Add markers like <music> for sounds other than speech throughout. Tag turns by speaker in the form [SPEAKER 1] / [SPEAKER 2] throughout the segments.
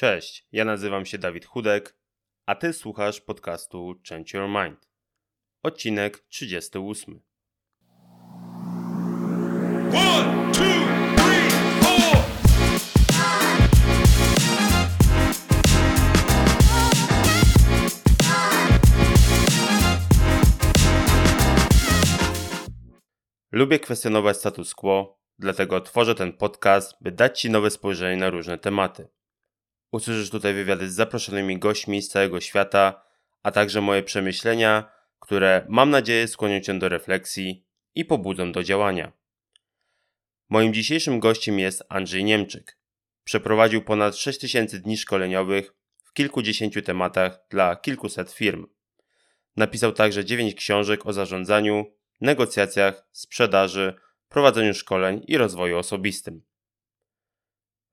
[SPEAKER 1] Cześć, ja nazywam się Dawid Chudek, a ty słuchasz podcastu Change Your Mind. Odcinek 38. One, two, three, four. Lubię kwestionować status quo, dlatego tworzę ten podcast, by dać Ci nowe spojrzenie na różne tematy. Usłyszysz tutaj wywiady z zaproszonymi gośćmi z całego świata, a także moje przemyślenia, które mam nadzieję skłonią Cię do refleksji i pobudzą do działania. Moim dzisiejszym gościem jest Andrzej Niemczyk. Przeprowadził ponad 6000 dni szkoleniowych w kilkudziesięciu tematach dla kilkuset firm. Napisał także 9 książek o zarządzaniu, negocjacjach, sprzedaży, prowadzeniu szkoleń i rozwoju osobistym.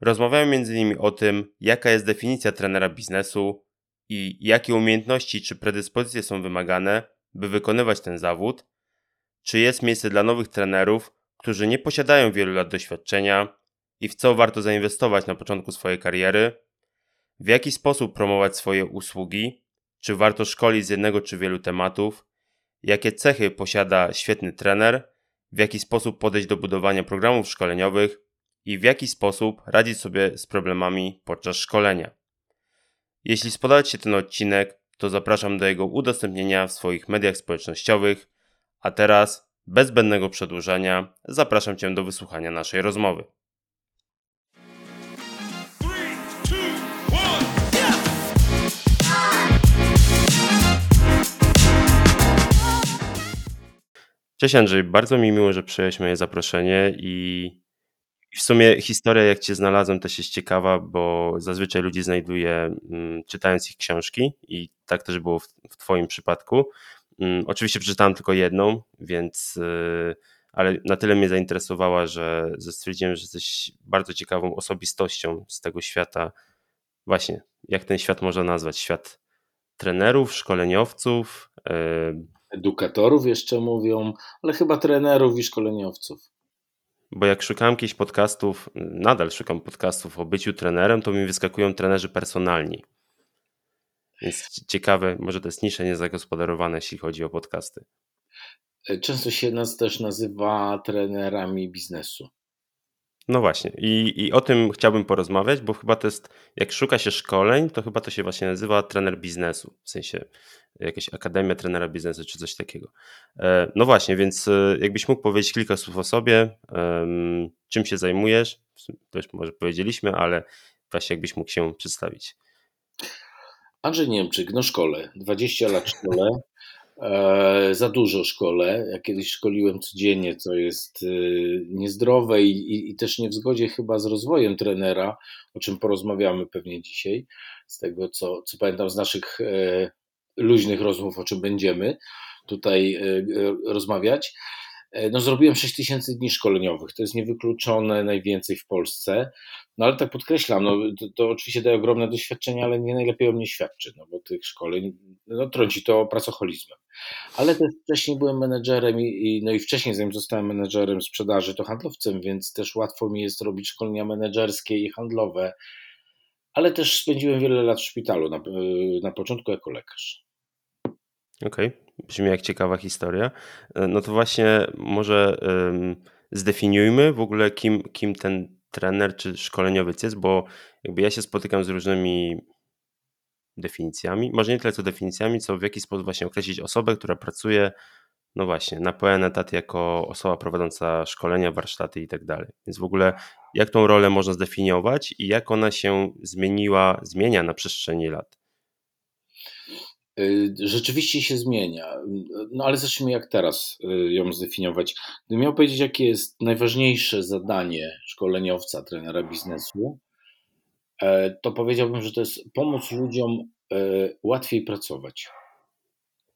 [SPEAKER 1] Rozmawiamy m.in. o tym, jaka jest definicja trenera biznesu i jakie umiejętności czy predyspozycje są wymagane, by wykonywać ten zawód, czy jest miejsce dla nowych trenerów, którzy nie posiadają wielu lat doświadczenia i w co warto zainwestować na początku swojej kariery, w jaki sposób promować swoje usługi, czy warto szkolić z jednego czy wielu tematów, jakie cechy posiada świetny trener, w jaki sposób podejść do budowania programów szkoleniowych i w jaki sposób radzić sobie z problemami podczas szkolenia. Jeśli spodobał Ci się ten odcinek, to zapraszam do jego udostępnienia w swoich mediach społecznościowych, a teraz, bez zbędnego przedłużania, zapraszam Cię do wysłuchania naszej rozmowy. Cześć Andrzej, bardzo mi miło, że przyjąłeś moje zaproszenie i w sumie historia, jak cię znalazłem, też jest ciekawa, bo zazwyczaj ludzi znajduję mm, czytając ich książki i tak też było w, w twoim przypadku. Mm, oczywiście przeczytałem tylko jedną, więc y, ale na tyle mnie zainteresowała, że stwierdziłem, że jesteś bardzo ciekawą osobistością z tego świata. Właśnie, jak ten świat można nazwać? Świat trenerów, szkoleniowców, y,
[SPEAKER 2] edukatorów jeszcze mówią, ale chyba trenerów i szkoleniowców.
[SPEAKER 1] Bo jak szukałem jakichś podcastów, nadal szukam podcastów o byciu trenerem, to mi wyskakują trenerzy personalni. Więc ciekawe, może to jest nisze niezagospodarowane, jeśli chodzi o podcasty.
[SPEAKER 2] Często się nas też nazywa trenerami biznesu.
[SPEAKER 1] No właśnie, I, i o tym chciałbym porozmawiać, bo chyba to jest, jak szuka się szkoleń, to chyba to się właśnie nazywa trener biznesu, w sensie jakaś akademia trenera biznesu czy coś takiego. E, no właśnie, więc e, jakbyś mógł powiedzieć kilka słów o sobie, czym się zajmujesz, to już może powiedzieliśmy, ale właśnie jakbyś mógł się przedstawić.
[SPEAKER 2] Andrzej Niemczyk, no szkole, 20 lat szkole, <laughs> za dużo szkole. Ja kiedyś szkoliłem codziennie, co jest niezdrowe i, i, i, też nie w zgodzie chyba z rozwojem trenera, o czym porozmawiamy pewnie dzisiaj, z tego co, co pamiętam z naszych luźnych rozmów, o czym będziemy tutaj e, e, rozmawiać. E, no, zrobiłem 6 tysięcy dni szkoleniowych, to jest niewykluczone najwięcej w Polsce. No ale tak podkreślam, no, to, to oczywiście daje ogromne doświadczenie, ale nie najlepiej o mnie świadczy, no bo tych szkoleń no, trąci to pracoholizmem. Ale też wcześniej byłem menedżerem i, i, no i wcześniej, zanim zostałem menedżerem sprzedaży, to handlowcem, więc też łatwo mi jest robić szkolenia menedżerskie i handlowe, ale też spędziłem wiele lat w szpitalu, na, na początku jako lekarz.
[SPEAKER 1] Okej, okay. Brzmi jak ciekawa historia. E, no to właśnie może zdefiniujmy w ogóle, kim, kim ten trener czy szkoleniowiec jest, bo jakby ja się spotykam z różnymi definicjami, może nie tyle co definicjami, co w jaki sposób właśnie określić osobę, która pracuje, no właśnie, na pełen etat jako osoba prowadząca szkolenia, warsztaty i tak dalej. Więc w ogóle jak tą rolę można zdefiniować i jak ona się zmieniła, zmienia na przestrzeni lat?
[SPEAKER 2] Y, rzeczywiście się zmienia. No ale zacznijmy jak teraz y, ją zdefiniować. Gdybym miał powiedzieć, jakie jest najważniejsze zadanie szkoleniowca, trenera biznesu, e, to powiedziałbym, że to jest pomóc ludziom e, łatwiej pracować.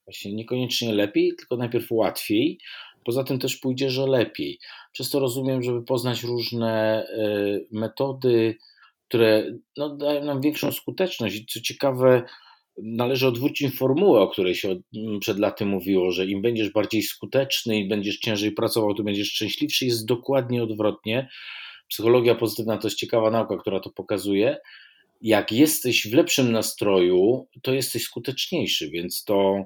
[SPEAKER 2] Właśnie niekoniecznie lepiej, tylko najpierw łatwiej. Poza tym też pójdzie, że lepiej. Przez to rozumiem, żeby poznać różne e, metody, które no, dają nam większą skuteczność. I co ciekawe, należy odwrócić formułę, o której się mm, przed laty mówiło, że im będziesz bardziej skuteczny i będziesz ciężej pracował, to będziesz szczęśliwszy. Jest dokładnie odwrotnie. Psychologia pozytywna to jest ciekawa nauka, która to pokazuje. jak jesteś w lepszym nastroju, to jesteś skuteczniejszy, więc to,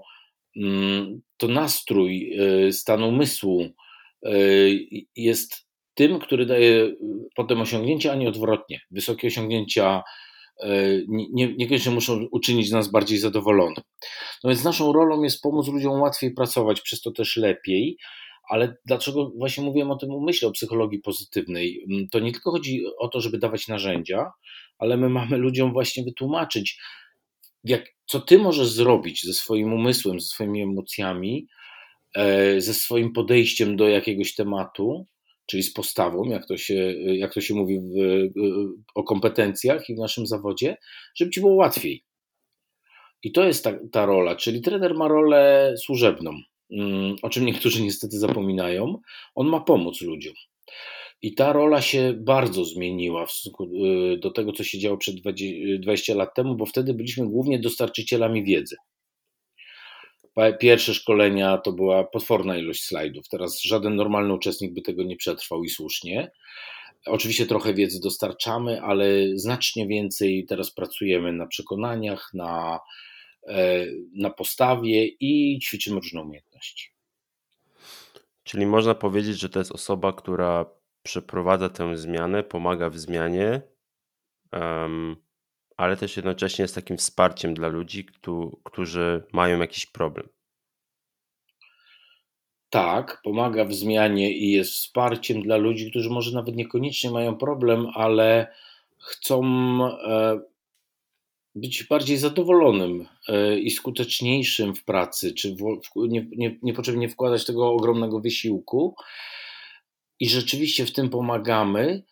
[SPEAKER 2] mm, to nastrój, y, stan umysłu y, jest tym, który daje potem osiągnięcia, a nie odwrotnie. Wysokie osiągnięcia nie, niekoniecznie muszą uczynić nas bardziej zadowolonym. No więc naszą rolą jest pomóc ludziom łatwiej pracować, przez to też lepiej. Ale dlaczego właśnie mówiłem o tym umyśle, o psychologii pozytywnej? Mm, to nie tylko chodzi o to, żeby dawać narzędzia, ale my mamy ludziom właśnie wytłumaczyć, jak, co ty możesz zrobić ze swoim umysłem, ze swoimi emocjami, e, ze swoim podejściem do jakiegoś tematu, czyli z postawą, jak to się, jak to się mówi w, o kompetencjach i w naszym zawodzie, żeby ci było łatwiej. I to jest ta, ta rola, czyli trener ma rolę służebną, mm, o czym niektórzy niestety zapominają. On ma pomóc ludziom. I ta rola się bardzo zmieniła w stosunku y, do tego, co się działo przed 20 lat temu, bo wtedy byliśmy głównie dostarczycielami wiedzy. Pierwsze szkolenia to była potworna ilość slajdów. Teraz żaden normalny uczestnik by tego nie przetrwał i słusznie. Oczywiście trochę wiedzy dostarczamy, ale znacznie więcej teraz pracujemy na przekonaniach, na, e, na postawie i ćwiczymy różne umiejętności.
[SPEAKER 1] Czyli można powiedzieć, że to jest osoba, która przeprowadza tę zmianę, pomaga w zmianie, um, ale też jednocześnie jest takim wsparciem dla ludzi, którzy mają jakiś problem.
[SPEAKER 2] Tak, pomaga w zmianie i jest wsparciem dla ludzi, którzy może nawet niekoniecznie mają problem, ale chcą e, być bardziej zadowolonym e, i skuteczniejszym w pracy, czy nie, nie, wkładać tego ogromnego wysiłku. I rzeczywiście w tym pomagamy,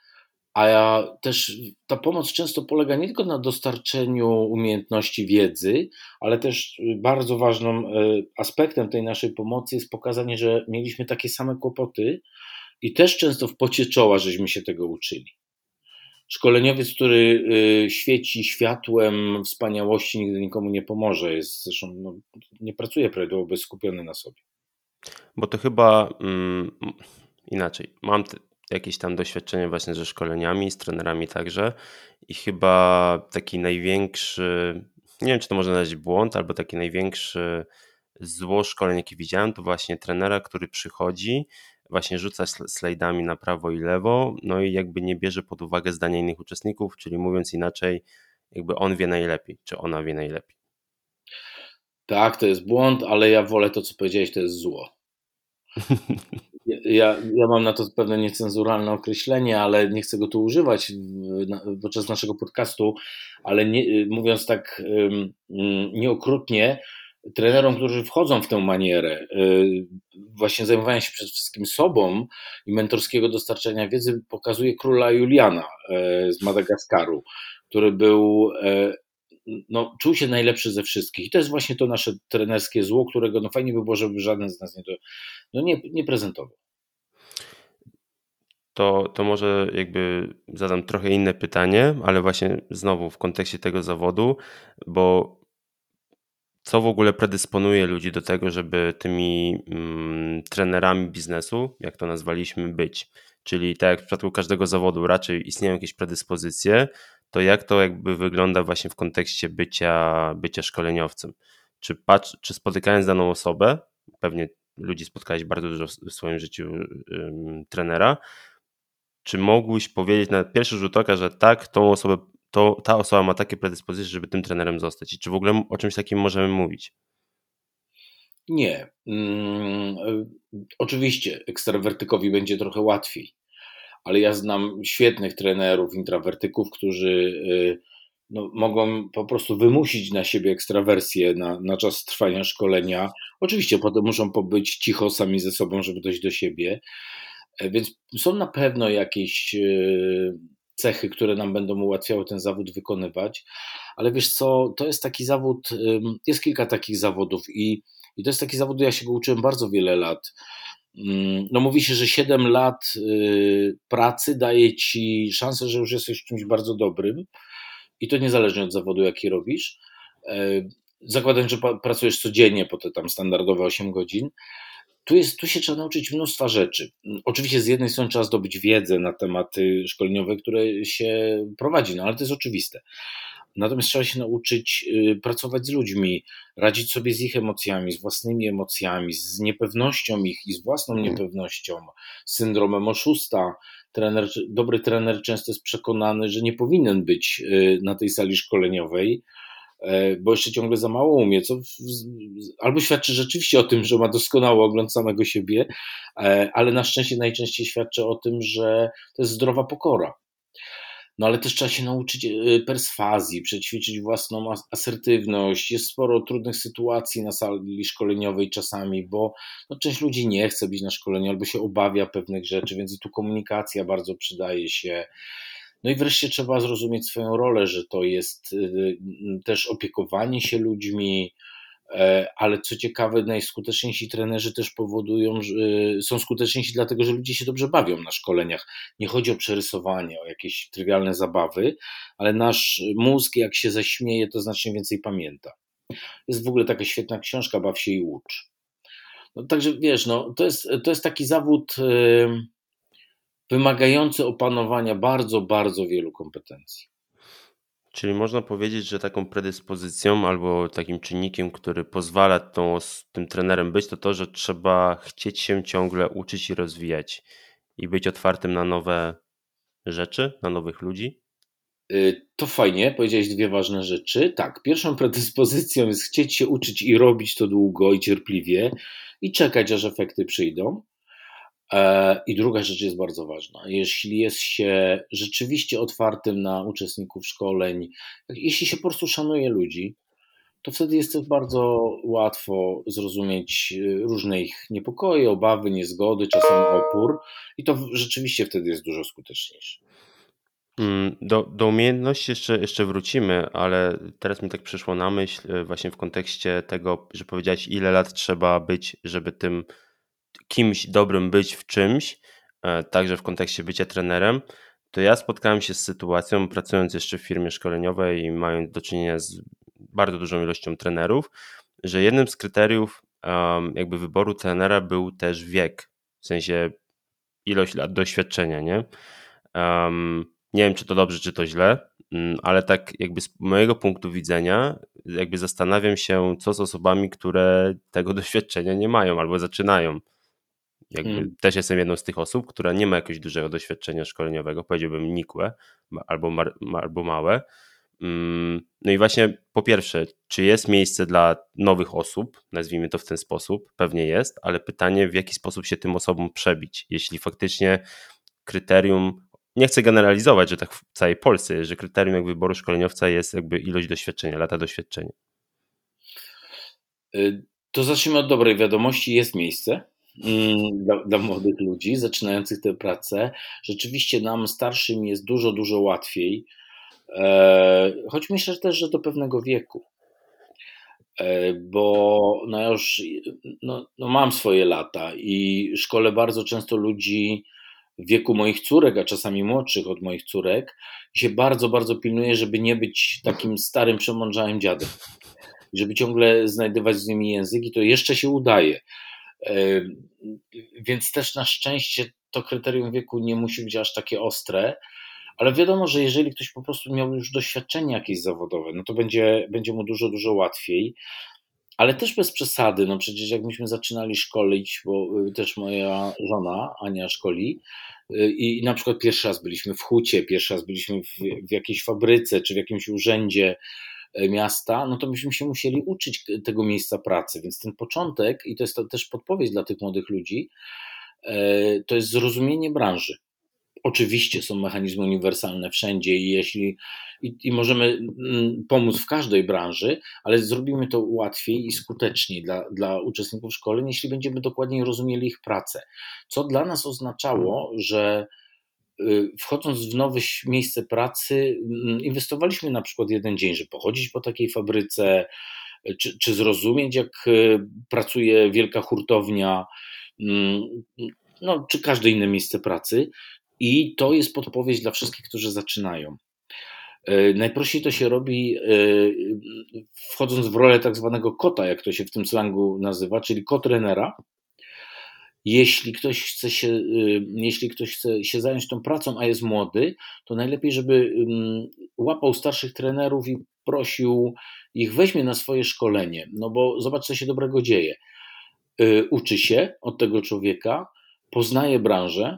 [SPEAKER 2] a ja też ta pomoc często polega nie tylko na dostarczeniu umiejętności wiedzy, ale też bardzo ważnym e, aspektem tej naszej pomocy jest pokazanie, że mieliśmy takie same kłopoty i też często w pocie czoła żeśmy się tego uczyli. Szkoleniowiec, który e, świeci światłem wspaniałości, nigdy nikomu nie pomoże. Jest zresztą no, nie pracuje prawidłowo, skupiony na sobie.
[SPEAKER 1] Bo to chyba mm, inaczej. Mam jakieś tam doświadczenie właśnie ze szkoleniami, z trenerami także i chyba taki największy, nie wiem czy to można nazwać błąd, albo taki największy zło szkoleń, jaki widziałem, to właśnie trenera, który przychodzi, właśnie rzuca slajdami na prawo i lewo, no i jakby nie bierze pod uwagę zdania innych uczestników, czyli mówiąc inaczej, jakby on wie najlepiej, czy ona wie najlepiej.
[SPEAKER 2] Tak, to jest błąd, ale ja wolę to, co powiedziałeś, to jest zło. <laughs> Ja, ja mam na to pewne niecenzuralne określenie, ale nie chcę go tu używać podczas naszego podcastu, ale nie, mówiąc tak um, nieokrutnie, trenerom, którzy wchodzą w tę manierę, y, właśnie zajmowania się przede wszystkim sobą i mentorskiego dostarczania wiedzy, pokazuje króla Juliana y, z Madagaskaru, który był y, no, czuł się najlepszy ze wszystkich. I to jest właśnie to nasze trenerskie zło, którego no fajnie by było, żeby żaden z nas nie, no nie, nie prezentował.
[SPEAKER 1] To, to może jakby zadam trochę inne pytanie, ale właśnie znowu w kontekście tego zawodu, bo co w ogóle predysponuje ludzi do tego, żeby tymi mm, trenerami biznesu, jak to nazwaliśmy, być? Czyli tak jak w przypadku każdego zawodu raczej istnieją jakieś predyspozycje, to jak to jakby wygląda właśnie w kontekście bycia, bycia szkoleniowcem? Czy, patrz, czy spotykając daną osobę, pewnie ludzi spotkałeś bardzo dużo w swoim życiu um, trenera, czy mógłbyś powiedzieć na pierwszy rzut oka, że tak, tą osobę, to, ta osoba ma takie predyspozycje, żeby tym trenerem zostać? I czy w ogóle o czymś takim możemy mówić?
[SPEAKER 2] Nie. Hmm, oczywiście ekstrawertykowi będzie trochę łatwiej ale ja znam świetnych trenerów, intrawertyków, którzy y, no, mogą po prostu wymusić na siebie ekstrawersję na, na czas trwania szkolenia. Oczywiście potem muszą pobyć cicho sami ze sobą, żeby dojść do siebie. E, więc są na pewno jakieś y, cechy, które nam będą ułatwiały ten zawód wykonywać, ale wiesz co, to jest taki zawód, jest kilka takich zawodów i, i to jest taki zawód, ja się go uczyłem bardzo wiele lat. Mm, no mówi się, że 7 lat y, pracy daje ci szansę, że już jesteś czymś bardzo dobrym i to niezależnie od zawodu, jaki robisz. E, zakładam, że pracujesz codziennie po te tam standardowe 8 godzin. Tu, jest, tu się trzeba nauczyć mnóstwa rzeczy. Oczywiście z jednej strony trzeba zdobyć wiedzę na tematy szkoleniowe, które się prowadzi, no ale to jest oczywiste. Natomiast trzeba się nauczyć y, pracować z ludźmi, radzić sobie z ich emocjami, z własnymi emocjami, z niepewnością ich i z własną niepewnością, z syndromem oszusta. Trener, dobry trener często jest przekonany, że nie powinien być y, na tej sali szkoleniowej, e, bo jeszcze ciągle za mało umie, co albo świadczy rzeczywiście o tym, że ma doskonały ogląd samego siebie, e, ale na szczęście najczęściej świadczy o tym, że to jest zdrowa pokora no ale też trzeba się nauczyć e, perswazji, przećwiczyć własną asertywność. Jest sporo trudnych sytuacji na sali szkoleniowej czasami, bo no, część ludzi nie chce być na szkoleniu albo się obawia pewnych rzeczy, więc i tu komunikacja bardzo przydaje się. No i wreszcie trzeba zrozumieć swoją rolę, że to jest e, też opiekowanie się ludźmi, ale co ciekawe, najskuteczniejsi trenerzy też powodują, że e, są skuteczniejsi dlatego, że ludzie się dobrze bawią na szkoleniach. Nie chodzi o przerysowanie, o jakieś trywialne zabawy, ale nasz mózg, jak się zaśmieje, to znacznie więcej pamięta. Jest w ogóle taka świetna książka, Baw się i ucz. No, także wiesz, no, to, jest, to jest taki zawód wymagający opanowania bardzo, bardzo wielu kompetencji.
[SPEAKER 1] Czyli można powiedzieć, że taką predyspozycją albo takim czynnikiem, który pozwala tą, tym trenerem być, to to, że trzeba chcieć się ciągle uczyć i rozwijać i być otwartym na nowe rzeczy, na nowych ludzi?
[SPEAKER 2] Y, to fajnie, powiedziałeś dwie ważne rzeczy. Tak, pierwszą <laughs> predyspozycją jest chcieć się uczyć i robić to długo i cierpliwie i czekać, aż efekty przyjdą. E, I druga rzecz jest bardzo ważna. Jeśli jest się rzeczywiście otwartym na uczestników szkoleń, jeśli się po prostu szanuje ludzi, to wtedy jest też bardzo łatwo zrozumieć e, różne ich niepokoje, obawy, niezgody, czasem opór, i to rzeczywiście wtedy jest dużo skuteczniejsze.
[SPEAKER 1] Mm, do, do umiejętności jeszcze, jeszcze wrócimy, ale teraz mi tak przyszło na myśl, e, właśnie w kontekście tego, że powiedziałeś, ile lat trzeba być, żeby tym kimś dobrym być w czymś, e, także w kontekście bycia trenerem, to ja spotkałem się z sytuacją, pracując jeszcze w firmie szkoleniowej i mając do czynienia z bardzo dużą ilością trenerów, że jednym z kryteriów jakby wyboru trenera był też wiek, w sensie ilość lat doświadczenia, nie? nie wiem, czy to dobrze, czy to źle, mm, ale tak jakby z mojego punktu widzenia, jakby zastanawiam się, co z osobami, które tego <laughs> doświadczenia nie mają albo zaczynają. Jakby hmm. Też jestem jedną z tych osób, która nie ma jakiegoś dużego doświadczenia szkoleniowego, powiedziałbym nikłe albo, mar, albo małe. Mm, no i właśnie po pierwsze, czy jest miejsce dla nowych osób, nazwijmy to w ten sposób, pewnie jest, ale pytanie, w jaki sposób się tym osobom przebić, jeśli faktycznie kryterium, nie chcę generalizować, że tak w całej Polsce, że kryterium jak wyboru szkoleniowca jest jakby ilość doświadczenia, lata doświadczenia.
[SPEAKER 2] Y, to zacznijmy od dobrej wiadomości, jest miejsce Mm, dla, dla, młodych ludzi zaczynających tę pracę. Rzeczywiście nam starszym jest dużo, dużo łatwiej, e, choć myślę też, że do pewnego wieku. E, bo no już no, no mam swoje lata i szkole bardzo często ludzi w wieku moich córek, a czasami młodszych od moich córek, się bardzo, bardzo pilnuje, żeby nie być takim starym, przemądrzałym dziadem. Żeby ciągle znajdować z nimi języki, to jeszcze się udaje więc też na szczęście to kryterium wieku nie musi być aż takie ostre, ale wiadomo, że jeżeli ktoś po prostu miał już doświadczenie jakieś zawodowe, no to będzie, będzie mu dużo, dużo łatwiej. Ale też bez przesady, no przecież jak myśmy zaczynali szkolić, bo y, też moja żona Ania szkoli y, i na przykład pierwszy raz byliśmy w hucie, pierwszy raz byliśmy w, w jakiejś fabryce czy w jakimś urzędzie, miasta, no to byśmy się musieli uczyć tego miejsca pracy. Więc ten początek, i to jest to też podpowiedź dla tych młodych ludzi, e, to jest zrozumienie branży. Oczywiście są mechanizmy uniwersalne wszędzie i jeśli i, i, możemy mm, pomóc w każdej branży, ale zrobimy to łatwiej i skuteczniej dla, dla uczestników szkoleń, jeśli będziemy dokładniej rozumieli ich pracę. Co dla nas oznaczało, że wchodząc w nowe miejsce pracy, mm, inwestowaliśmy na przykład jeden dzień, żeby pochodzić po takiej fabryce, czy, czy zrozumieć, jak y, pracuje wielka hurtownia, mm, no, czy każde inne miejsce pracy. I to jest podpowiedź dla wszystkich, którzy zaczynają. Y, najprościej to się robi wchodząc w rolę tak zwanego kota, jak to się w tym slangu nazywa, czyli kotrenera. Jeśli ktoś chce się, y, jeśli ktoś chce się zająć tą pracą, a jest młody, to najlepiej, żeby łapał starszych trenerów i prosił ich, weźmie na swoje szkolenie, no bo zobacz, co się dobrego dzieje. Y, uczy się od tego człowieka, poznaje branżę,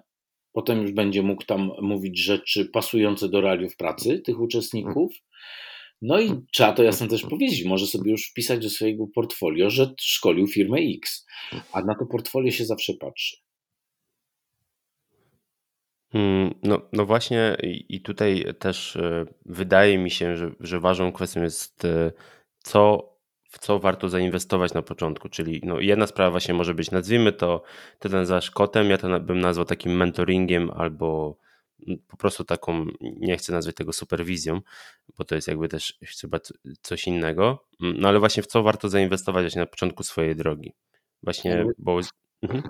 [SPEAKER 2] potem już będzie mógł tam mówić rzeczy pasujące do realiów pracy tych uczestników. No i trzeba to jasno też powiedzieć, może sobie już wpisać do swojego portfolio, że szkolił firmę X, a na to portfolio się zawsze patrzy.
[SPEAKER 1] Hmm, no, no właśnie, i tutaj też e, wydaje mi się, że, że ważną kwestią jest, e, co w co warto zainwestować na początku. Czyli no, jedna sprawa właśnie może być, nazwijmy to, ty to nazywasz kotem, ja to bym nazwał takim mentoringiem albo po prostu taką, nie chcę nazwać tego superwizją, bo to jest jakby też chyba coś innego. No ale właśnie w co warto zainwestować właśnie na początku swojej drogi. Właśnie, bo... Mhm.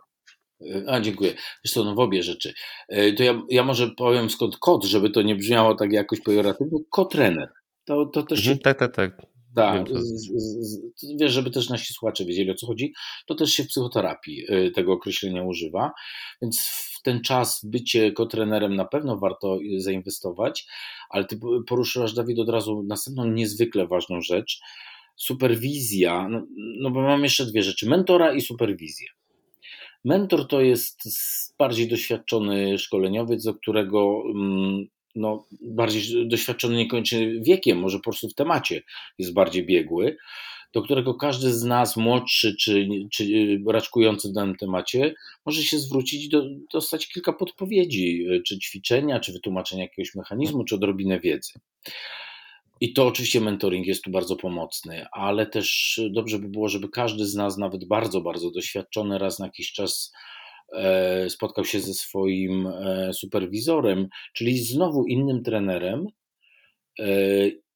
[SPEAKER 2] A, dziękuję. Zresztą no w obie rzeczy. E, to ja, ja może powiem skąd kot, żeby to nie brzmiało tak jakoś pejoratywnie. Kotrener. To, to też
[SPEAKER 1] mhm, Tak, tak, tak.
[SPEAKER 2] Tak, wiesz, żeby też nasi słuchacze wiedzieli o co chodzi, to też się w psychoterapii y, tego określenia używa, więc w ten czas bycie kotrenerem na pewno warto y, zainwestować, ale ty poruszyłaś, Dawid, od razu następną niezwykle ważną rzecz, superwizja, no, no bo mam jeszcze dwie rzeczy, mentora i superwizję. Mentor to jest bardziej doświadczony szkoleniowiec, do którego mm, no, bardziej doświadczony niekoniecznie wiekiem, może po prostu w temacie jest bardziej biegły, do którego każdy z nas, młodszy czy, czy raczkujący w danym temacie, może się zwrócić i do, dostać kilka podpowiedzi, czy ćwiczenia, czy wytłumaczenia jakiegoś mechanizmu, czy odrobinę wiedzy. I to oczywiście mentoring jest tu bardzo pomocny, ale też dobrze by było, żeby każdy z nas, nawet bardzo, bardzo doświadczony, raz na jakiś czas E, spotkał się ze swoim e, superwizorem, czyli znowu innym trenerem, e,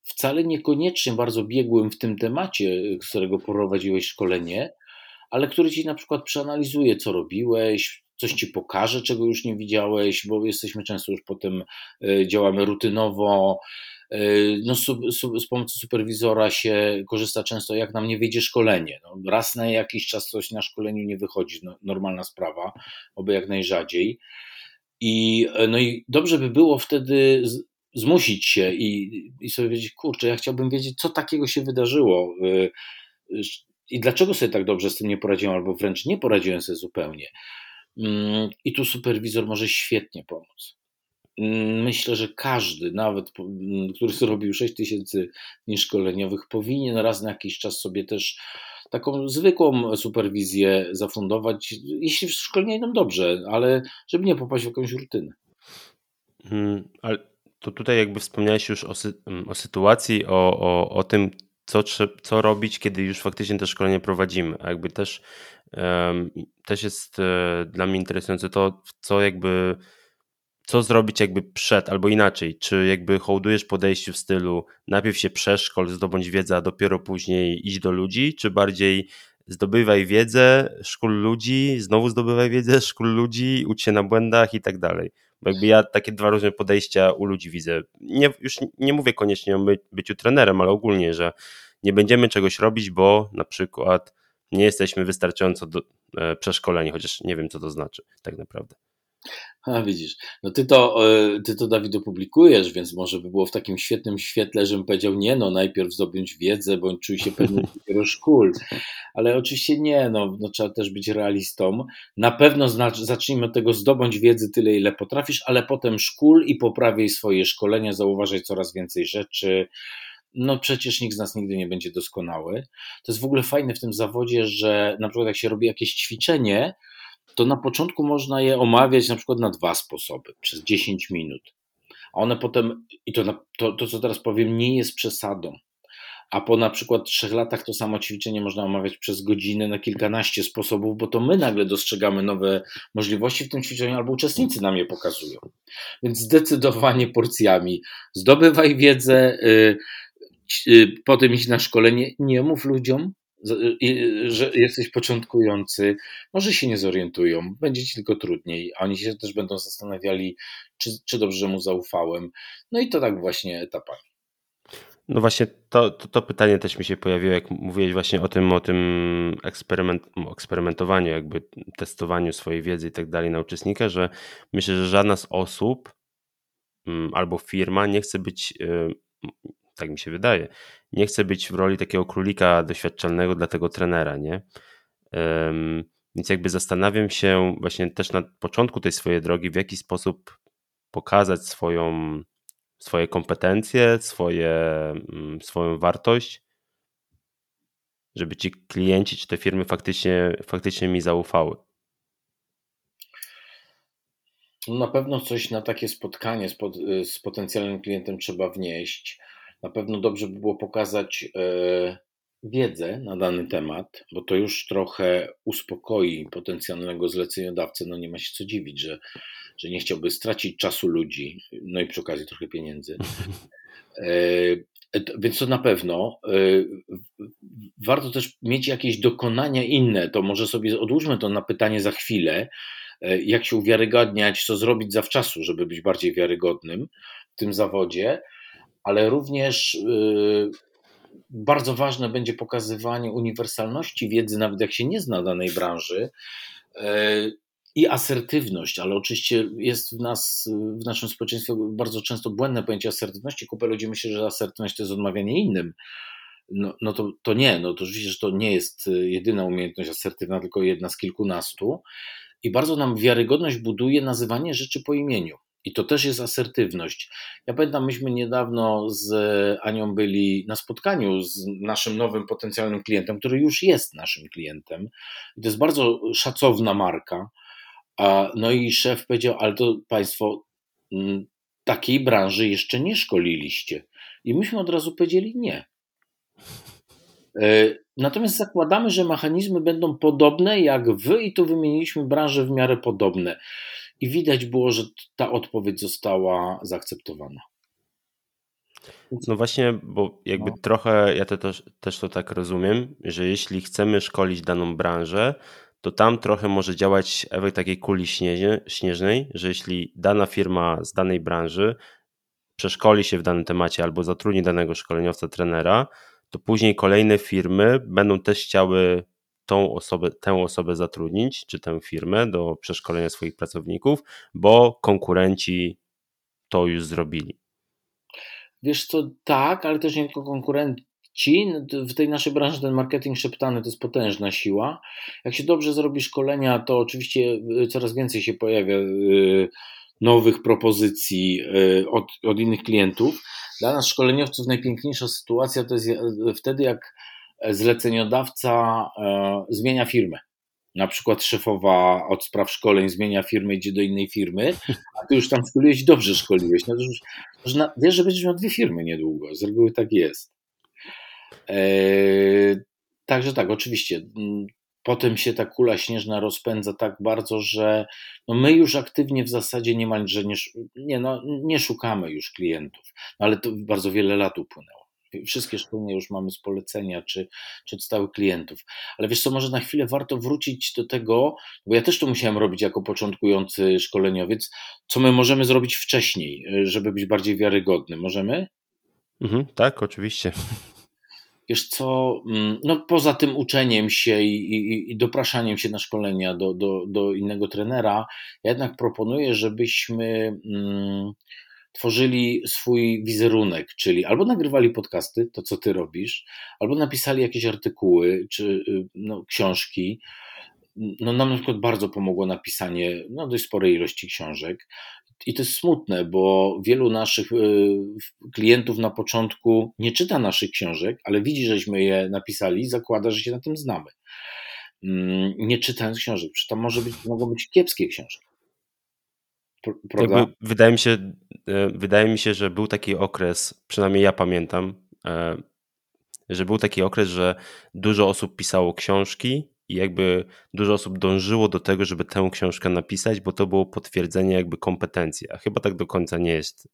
[SPEAKER 2] wcale niekoniecznie bardzo biegłym w tym temacie, z którego prowadziłeś szkolenie, ale który ci na przykład przeanalizuje, co robiłeś, coś ci pokaże, czego już nie widziałeś, bo jesteśmy często już potem działamy rutynowo, Yy, no, z pomocy superwizora się korzysta często, jak nam nie wyjdzie szkolenie. No, raz na jakiś czas coś na szkoleniu nie wychodzi, no, normalna sprawa, oby jak najrzadziej. I, no i dobrze by było wtedy zmusić się i, i sobie wiedzieć, kurczę, ja chciałbym wiedzieć, co takiego się wydarzyło yy, i dlaczego sobie tak dobrze z tym nie poradziłem, albo wręcz nie poradziłem sobie zupełnie. Mm, I tu superwizor może świetnie pomóc. Mm, myślę, że każdy, nawet mm, który zrobił 6 tysięcy dni szkoleniowych, powinien raz na jakiś czas sobie też taką zwykłą superwizję zafundować, jeśli szkolenie idą dobrze, ale żeby nie popaść w jakąś rutynę.
[SPEAKER 1] Hmm, ale to tutaj jakby wspomniałeś już o, sy o sytuacji, o, o, o tym, co, co robić, kiedy już faktycznie to szkolenie prowadzimy. A jakby też, um, też jest e, dla mnie interesujące to, co jakby co zrobić jakby przed, albo inaczej, czy jakby hołdujesz podejściu w stylu najpierw się przeszkol, zdobądź wiedzę, a dopiero później iść do ludzi, czy bardziej zdobywaj wiedzę, szkól ludzi, znowu zdobywaj wiedzę, szkól ludzi, ucz się na błędach i tak dalej. Bo jakby ja takie dwa różne podejścia u ludzi widzę. Nie, już nie mówię koniecznie o byciu trenerem, ale ogólnie, że nie będziemy czegoś robić, bo na przykład nie jesteśmy wystarczająco do, e, przeszkoleni, chociaż nie wiem, co to znaczy tak naprawdę.
[SPEAKER 2] A widzisz, no ty to, e, ty to Dawid opublikujesz, więc może by było w takim świetnym świetle, żebym powiedział nie, no najpierw zdobądź wiedzę, bądź czuj się pewnie <laughs> dopiero szkół. Ale oczywiście nie, no, no trzeba też być realistą. Na pewno zacznijmy od tego zdobądź wiedzy tyle, ile potrafisz, ale potem szkól i poprawiaj swoje szkolenia, zauważaj coraz więcej rzeczy. No przecież nikt z nas nigdy nie będzie doskonały. To jest w ogóle fajne w tym zawodzie, że na przykład jak się robi jakieś ćwiczenie, to na początku można je omawiać na przykład na dwa sposoby, przez 10 minut. A one potem, i to, to, to co teraz powiem, nie jest przesadą. A po na przykład trzech latach to samo ćwiczenie można omawiać przez godzinę na kilkanaście sposobów, bo to my nagle dostrzegamy nowe możliwości w tym ćwiczeniu, albo uczestnicy nam je pokazują. Więc zdecydowanie porcjami. Zdobywaj wiedzę, yy, yy, potem iść na szkolenie. Nie mów ludziom, że jesteś początkujący, może się nie zorientują, będzie ci tylko trudniej, a oni się też będą zastanawiali, czy, czy dobrze mu zaufałem. No i to tak właśnie etapami.
[SPEAKER 1] No właśnie to, to, to, pytanie też mi się pojawiło, jak mówiłeś właśnie o tym, o tym eksperyment, eksperymentowaniu, jakby testowaniu swojej wiedzy i tak dalej na uczestnika, że myślę, że żadna z osób mm, albo firma nie chce być, y, tak mi się wydaje, nie chce być w roli takiego królika doświadczalnego dla tego trenera, nie? Więc jakby zastanawiam się właśnie też na początku tej swojej drogi, w jaki sposób pokazać swoją swoje kompetencje, swoje, mm, swoją wartość, żeby ci klienci czy te firmy faktycznie, faktycznie mi zaufały.
[SPEAKER 2] No na pewno coś na takie spotkanie z, pod, z potencjalnym klientem trzeba wnieść. Na pewno dobrze by było pokazać e, wiedzę na dany temat, bo to już trochę uspokoi potencjalnego zleceniodawcę. No nie ma się co dziwić, że że nie chciałby stracić czasu ludzi, no i przy okazji trochę pieniędzy. E, więc to na pewno. E, warto też mieć jakieś dokonania inne. To może sobie odłóżmy to na pytanie za chwilę. E, jak się uwiarygadniać, co zrobić zawczasu, żeby być bardziej wiarygodnym w tym zawodzie, ale również bardzo ważne będzie pokazywanie uniwersalności wiedzy, nawet jak się nie zna danej branży, i asertywność, ale oczywiście jest w nas, w naszym społeczeństwie bardzo często błędne pojęcie asertywności. Kupę ludzi myśli, że asertywność to jest odmawianie innym. No, no to, to nie, no to oczywiście, że to nie jest jedyna umiejętność asertywna, tylko jedna z kilkunastu. I bardzo nam wiarygodność buduje nazywanie rzeczy po imieniu. I to też jest asertywność. Ja pamiętam, myśmy niedawno z Anią byli na spotkaniu z naszym nowym potencjalnym klientem, który już jest naszym klientem. I to jest bardzo szacowna marka. No i szef powiedział, ale to Państwo mm, takiej branży jeszcze nie szkoliliście. I myśmy od razu powiedzieli nie. E, natomiast zakładamy, że mechanizmy będą podobne jak wy, i tu wymieniliśmy branże w miarę podobne. I widać było, że ta odpowiedź została zaakceptowana.
[SPEAKER 1] No właśnie, bo jakby no. trochę ja to też, też to tak rozumiem, że jeśli chcemy szkolić daną branżę, to tam trochę może działać efekt takiej kuli śnieżnej, że jeśli dana firma z danej branży przeszkoli się w danym temacie albo zatrudni danego szkoleniowca, trenera, to później kolejne firmy będą też chciały tą osobę, tę osobę zatrudnić, czy tę firmę do przeszkolenia swoich pracowników, bo konkurenci to już zrobili.
[SPEAKER 2] Wiesz co, tak, ale też nie tylko konkurenci, ci w tej naszej branży ten marketing szeptany to jest potężna siła. Jak się dobrze zrobi szkolenia, to oczywiście y, coraz więcej się pojawia y, nowych propozycji y, od, od innych klientów. Dla nas szkoleniowców najpiękniejsza sytuacja to jest wtedy, jak zleceniodawca zmienia firmę. Na przykład szefowa od spraw szkoleń zmienia firmę, idzie do innej firmy, a ty już tam szkoliłeś dobrze szkoliłeś. No to już, że wiesz, że będziesz miał dwie firmy niedługo. Z reguły tak jest. Eee, także tak, oczywiście. Mm, potem się ta kula śnieżna rozpędza tak bardzo, że no my już aktywnie w zasadzie niemalże nie, nie, no, nie szukamy już klientów, no ale to bardzo wiele lat upłynęło. Wszystkie szkolenia już mamy z polecenia czy, czy od stałych klientów. Ale wiesz co, może na chwilę warto wrócić do tego, bo ja też to musiałem robić jako początkujący szkoleniowiec, co my możemy zrobić wcześniej, żeby być bardziej wiarygodny. Możemy?
[SPEAKER 1] Mhm, tak, oczywiście
[SPEAKER 2] wiesz co, mm, no poza tym uczeniem się i, i, i, dopraszaniem się na szkolenia do, do, do innego trenera, ja jednak proponuję, żebyśmy mm, tworzyli swój wizerunek, czyli albo nagrywali podcasty, to co ty robisz, albo napisali jakieś artykuły czy y, no, książki, no nam na przykład bardzo pomogło napisanie no, dość sporej ilości książek. I to jest smutne, bo wielu naszych y, klientów na początku nie czyta naszych książek, ale widzi, żeśmy je napisali i zakłada, że się na tym znamy. Mm, nie czytając książek, przy tam może być, mogą być kiepskie książki.
[SPEAKER 1] Prawda? wydaje, mi się, e, wydaje mi się, że był taki okres, przynajmniej ja pamiętam, e, że był taki okres, że dużo osób pisało książki i jakby dużo osób dążyło do tego, żeby tę książkę napisać, bo to było potwierdzenie jakby kompetencji, a chyba tak do końca nie jest.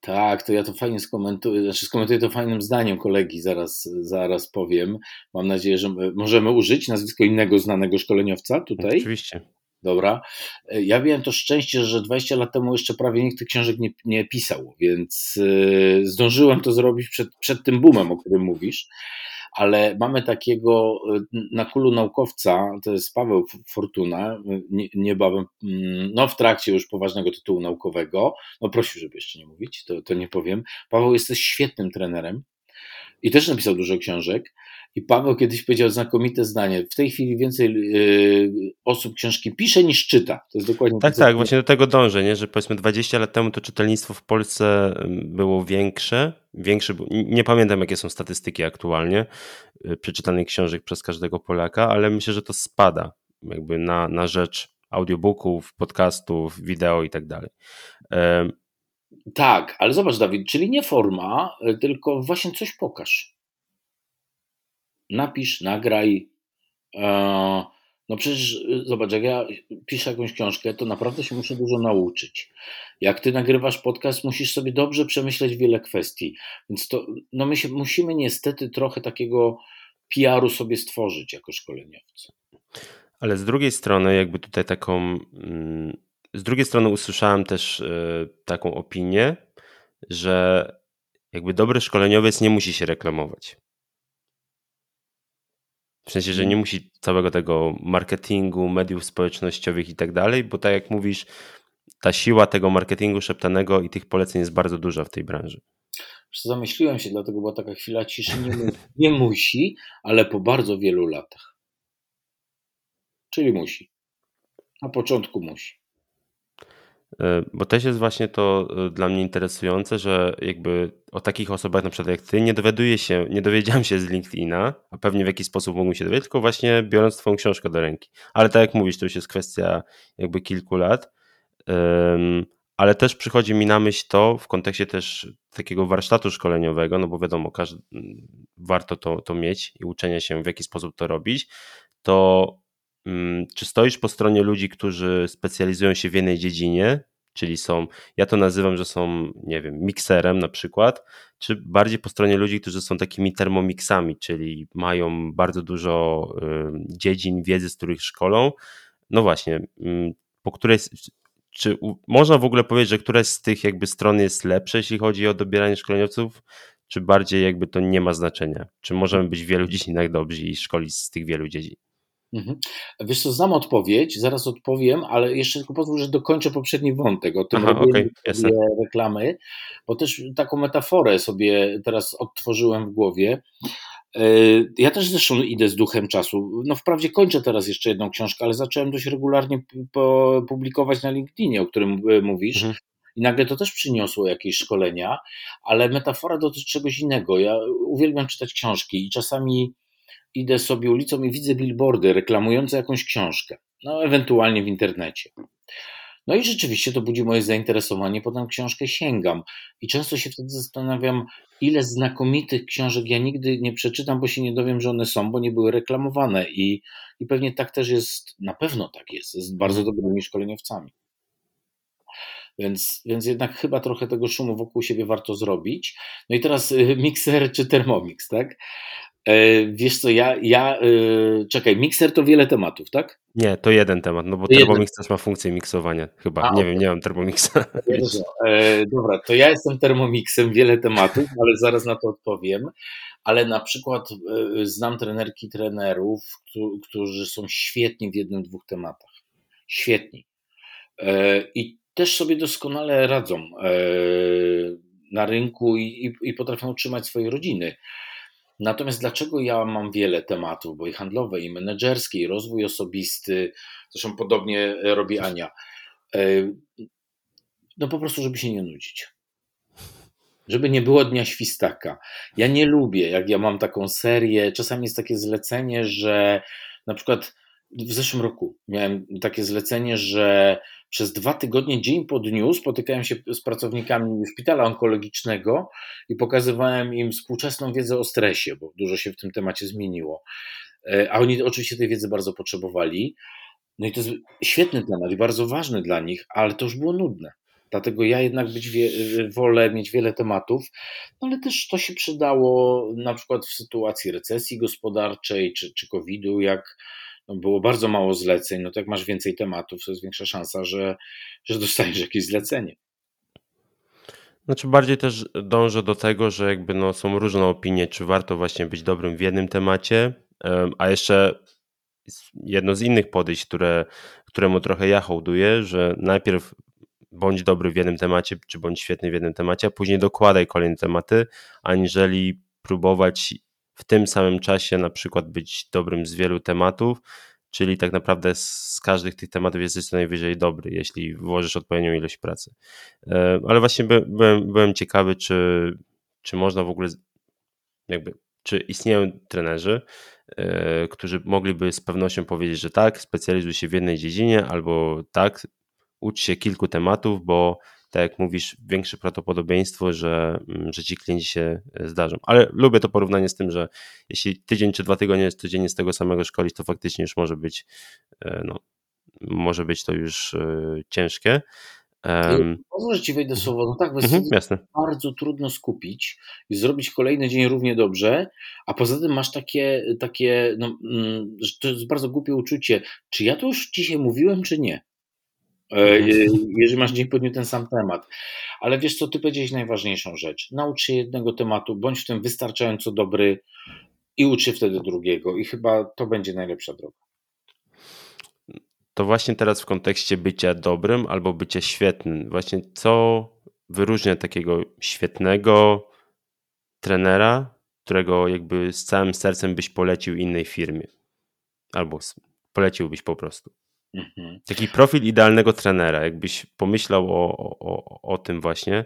[SPEAKER 2] Tak, to ja to fajnie skomentuję, znaczy skomentuję to fajnym zdaniem kolegi, zaraz, zaraz powiem. Mam nadzieję, że możemy użyć nazwisko innego znanego szkoleniowca tutaj.
[SPEAKER 1] Oczywiście.
[SPEAKER 2] Dobra. Ja miałem to szczęście, że 20 lat temu jeszcze prawie nikt tych książek nie, nie pisał, więc yy, zdążyłem to zrobić przed, przed tym boomem, o którym mówisz. Ale mamy takiego y, na kulu naukowca, to jest Paweł Fortuna, niebawem, mm, no w trakcie już poważnego tytułu naukowego. No prosił, żeby jeszcze nie mówić, to, to nie powiem. Paweł jest świetnym trenerem i też napisał dużo książek. I Paweł kiedyś powiedział znakomite zdanie. W tej chwili więcej yy, osób książki pisze niż czyta. To jest dokładnie
[SPEAKER 1] Tak, tak, właśnie do tego dążę, nie? że powiedzmy 20 lat temu to czytelnictwo w Polsce było większe. większe nie pamiętam, jakie są statystyki aktualnie y, przeczytanych książek przez każdego Polaka, ale myślę, że to spada jakby na, na rzecz audiobooków, podcastów, wideo i tak dalej.
[SPEAKER 2] Tak, ale zobacz, Dawid, czyli nie forma, y, tylko właśnie coś pokaż napisz, nagraj. E, no przecież y, zobacz, jak ja piszę jakąś książkę, to naprawdę się muszę dużo nauczyć. Jak ty nagrywasz podcast, musisz sobie dobrze przemyśleć wiele kwestii. Więc to, no my się, musimy niestety trochę takiego PR-u sobie stworzyć jako szkoleniowcy.
[SPEAKER 1] Ale z drugiej strony, jakby tutaj taką. Mm, z drugiej strony usłyszałem też y, taką opinię, że jakby dobry szkoleniowiec nie musi się reklamować. W sensie, że nie musi całego tego marketingu, mediów społecznościowych i tak dalej, bo tak jak mówisz, ta siła tego marketingu szeptanego i tych poleceń jest bardzo duża w tej branży.
[SPEAKER 2] Zamyśliłem się, dlatego była taka chwila ciszy. Nie, <laughs> nie musi, ale po bardzo wielu latach. Czyli musi. Na początku musi.
[SPEAKER 1] E, bo też jest właśnie to e, dla mnie interesujące, że jakby o takich osobach na przykład jak ty nie dowiaduję się, nie dowiedziałem się z LinkedIna, a pewnie w jakiś sposób mógłbym się dowiedzieć, tylko właśnie biorąc twoją książkę do ręki. Ale tak jak mówisz, to już jest kwestia jakby kilku lat. Ale też przychodzi mi na myśl to w kontekście też takiego warsztatu szkoleniowego, no bo wiadomo, każdy, warto to, to mieć i uczenia się, w jaki sposób to robić, to Mm, czy stoisz po stronie ludzi, którzy specjalizują się w jednej dziedzinie, czyli są, ja to nazywam, że są, nie wiem, mikserem na przykład, czy bardziej po stronie ludzi, którzy są takimi termomixami, czyli mają bardzo dużo dziedzin wiedzy, z których szkolą. No właśnie, mm, po której, czy można w ogóle powiedzieć, że któraś z tych jakby stron jest lepsza, jeśli chodzi o dobieranie szkoleniowców, czy bardziej jakby to nie ma znaczenia? Czy możemy być w wielu dziedzinach dobrzy i szkolić z tych wielu dziedzin?
[SPEAKER 2] Mhm. Wiesz co, znam odpowiedź, zaraz odpowiem, ale jeszcze tylko pozwól, że dokończę poprzedni wątek o tym
[SPEAKER 1] Aha, okay,
[SPEAKER 2] reklamy, bo też taką metaforę sobie teraz odtworzyłem w głowie. E, ja też zresztą idę z duchem czasu. No wprawdzie kończę teraz jeszcze jedną książkę, ale zacząłem dość regularnie publikować na LinkedInie, o którym e, mówisz. Mhm. I nagle to też przyniosło jakieś szkolenia, ale metafora dotyczy czegoś innego. Ja uwielbiam czytać książki i czasami idę sobie ulicą i widzę billboardy reklamujące jakąś książkę, no ewentualnie w internecie. No i rzeczywiście to budzi moje zainteresowanie, potem książkę sięgam i często się wtedy zastanawiam, ile znakomitych książek ja nigdy nie przeczytam, bo się nie dowiem, że one są, bo nie były reklamowane i, i pewnie tak też jest, na pewno tak jest, z bardzo dobrymi szkoleniowcami. Więc, więc jednak chyba trochę tego szumu wokół siebie warto zrobić. No i teraz y, mikser czy termomix, tak? E, wiesz co, ja, ja yy, czekaj, mikser to wiele tematów, tak?
[SPEAKER 1] Nie, to jeden temat, no bo to Thermomix też ma funkcję miksowania chyba. A, nie okay. wiem, nie mam Thermomixa. <laughs>
[SPEAKER 2] E, dobra, to ja jestem Thermomixem, wiele tematów, ale zaraz na to odpowiem. Ale na przykład e, znam trenerki trenerów, którzy są świetni w jednym, dwóch tematach. Świetni. E, I też sobie doskonale radzą e, na rynku i, i, i potrafią utrzymać swoje rodziny. Natomiast dlaczego ja mam wiele tematów, bo i handlowe, i menedżerskie, i rozwój osobisty, zresztą podobnie robi Ania. E, no po prostu, żeby się nie nudzić. Żeby nie było dnia świstaka. Ja nie lubię, jak ja mam taką serię, czasami jest takie zlecenie, że na przykład w zeszłym roku miałem takie zlecenie, że przez dwa tygodnie, dzień po dniu, spotykałem się z pracownikami szpitala onkologicznego i pokazywałem im współczesną wiedzę o stresie, bo dużo się w tym temacie zmieniło. E, a oni oczywiście tej wiedzy bardzo potrzebowali. No i to jest świetny temat i bardzo ważny dla nich, ale to już było nudne. Dlatego ja jednak być wie, wolę mieć wiele tematów, no ale też to się przydało na przykład w sytuacji recesji gospodarczej czy, czy COVID-u, jak no było bardzo mało zleceń, no to jak masz więcej tematów, to jest większa szansa, że, że dostaniesz jakieś zlecenie.
[SPEAKER 1] Znaczy bardziej też dążę do tego, że jakby no są różne opinie, czy warto właśnie być dobrym w jednym temacie, a jeszcze jedno z innych podejść, które, któremu trochę ja hołduję, że najpierw bądź dobry w jednym temacie, czy bądź świetny w jednym temacie, a później dokładaj kolejne tematy, aniżeli próbować w tym samym czasie na przykład być dobrym z wielu tematów, czyli tak naprawdę z każdych tych tematów jesteś co najwyżej dobry, jeśli włożysz odpowiednią ilość pracy. E, ale właśnie byłem, byłem ciekawy, czy, czy można w ogóle jakby, czy istnieją trenerzy, e, którzy mogliby z pewnością powiedzieć, że tak, specjalizuj się w jednej dziedzinie, albo tak, ucz się kilku tematów, bo tak jak mówisz, większe prawdopodobieństwo, że, mm, że ci klienci się e, zdarzą. Ale lubię to porównanie z tym, że jeśli tydzień czy dwa tygodnie jest codziennie z tego samego szkolić, to faktycznie już może być, e, no, może być to już e, ciężkie.
[SPEAKER 2] Um, Pozwól, że ci wejdę słowo. No tak,
[SPEAKER 1] mhm, jasne.
[SPEAKER 2] bardzo trudno skupić i zrobić kolejny dzień równie dobrze, a poza tym masz takie, takie no, mm, to jest bardzo głupie uczucie, czy ja to już dzisiaj mówiłem, czy nie? E, jeżeli masz dzień po dniu ten sam temat. Ale wiesz co, ty powiedziałeś najważniejszą rzecz. Naucz się jednego tematu, bądź w tym wystarczająco dobry i ucz się wtedy drugiego. I chyba to będzie najlepsza droga.
[SPEAKER 1] To właśnie teraz w kontekście bycia dobrym albo bycia świetnym. Właśnie co wyróżnia takiego świetnego trenera, którego jakby z całym sercem byś polecił innej firmie? Albo poleciłbyś po prostu. Mhm. Taki profil idealnego trenera, jakbyś pomyślał o, o, o tym właśnie,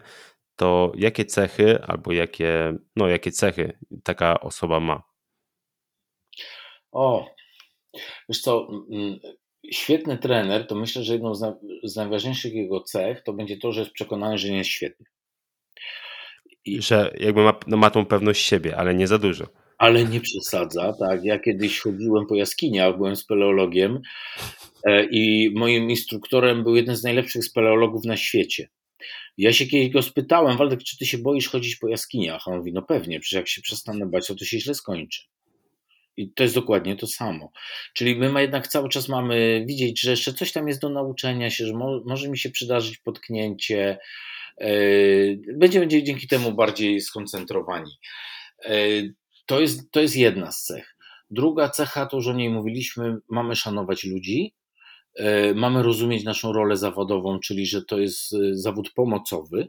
[SPEAKER 1] to jakie cechy albo jakie, no, jakie cechy taka osoba ma?
[SPEAKER 2] O, wiesz co, świetny trener, to myślę, że jedną z, na, z najważniejszych jego cech to będzie to, że jest przekonany, że nie jest świetny.
[SPEAKER 1] I... Że jakby ma, no ma tą pewność siebie, ale nie za dużo
[SPEAKER 2] ale nie przesadza. Tak, ja kiedyś chodziłem po jaskiniach, byłem speleologiem i moim instruktorem był jeden z najlepszych speleologów na świecie. Ja się kiedyś go spytałem, Waldek, czy ty się boisz chodzić po jaskiniach? A on mówi, no pewnie, przecież jak się przestanę bać, to to się źle skończy. I to jest dokładnie to samo. Czyli my jednak cały czas mamy widzieć, że jeszcze coś tam jest do nauczenia się, że mo może mi się przydarzyć potknięcie. Yy, będziemy dzięki temu bardziej skoncentrowani. Yy, to jest, to jest jedna z cech. Druga cecha, to już o niej mówiliśmy, mamy szanować ludzi, e, mamy rozumieć naszą rolę zawodową, czyli że to jest e, zawód pomocowy,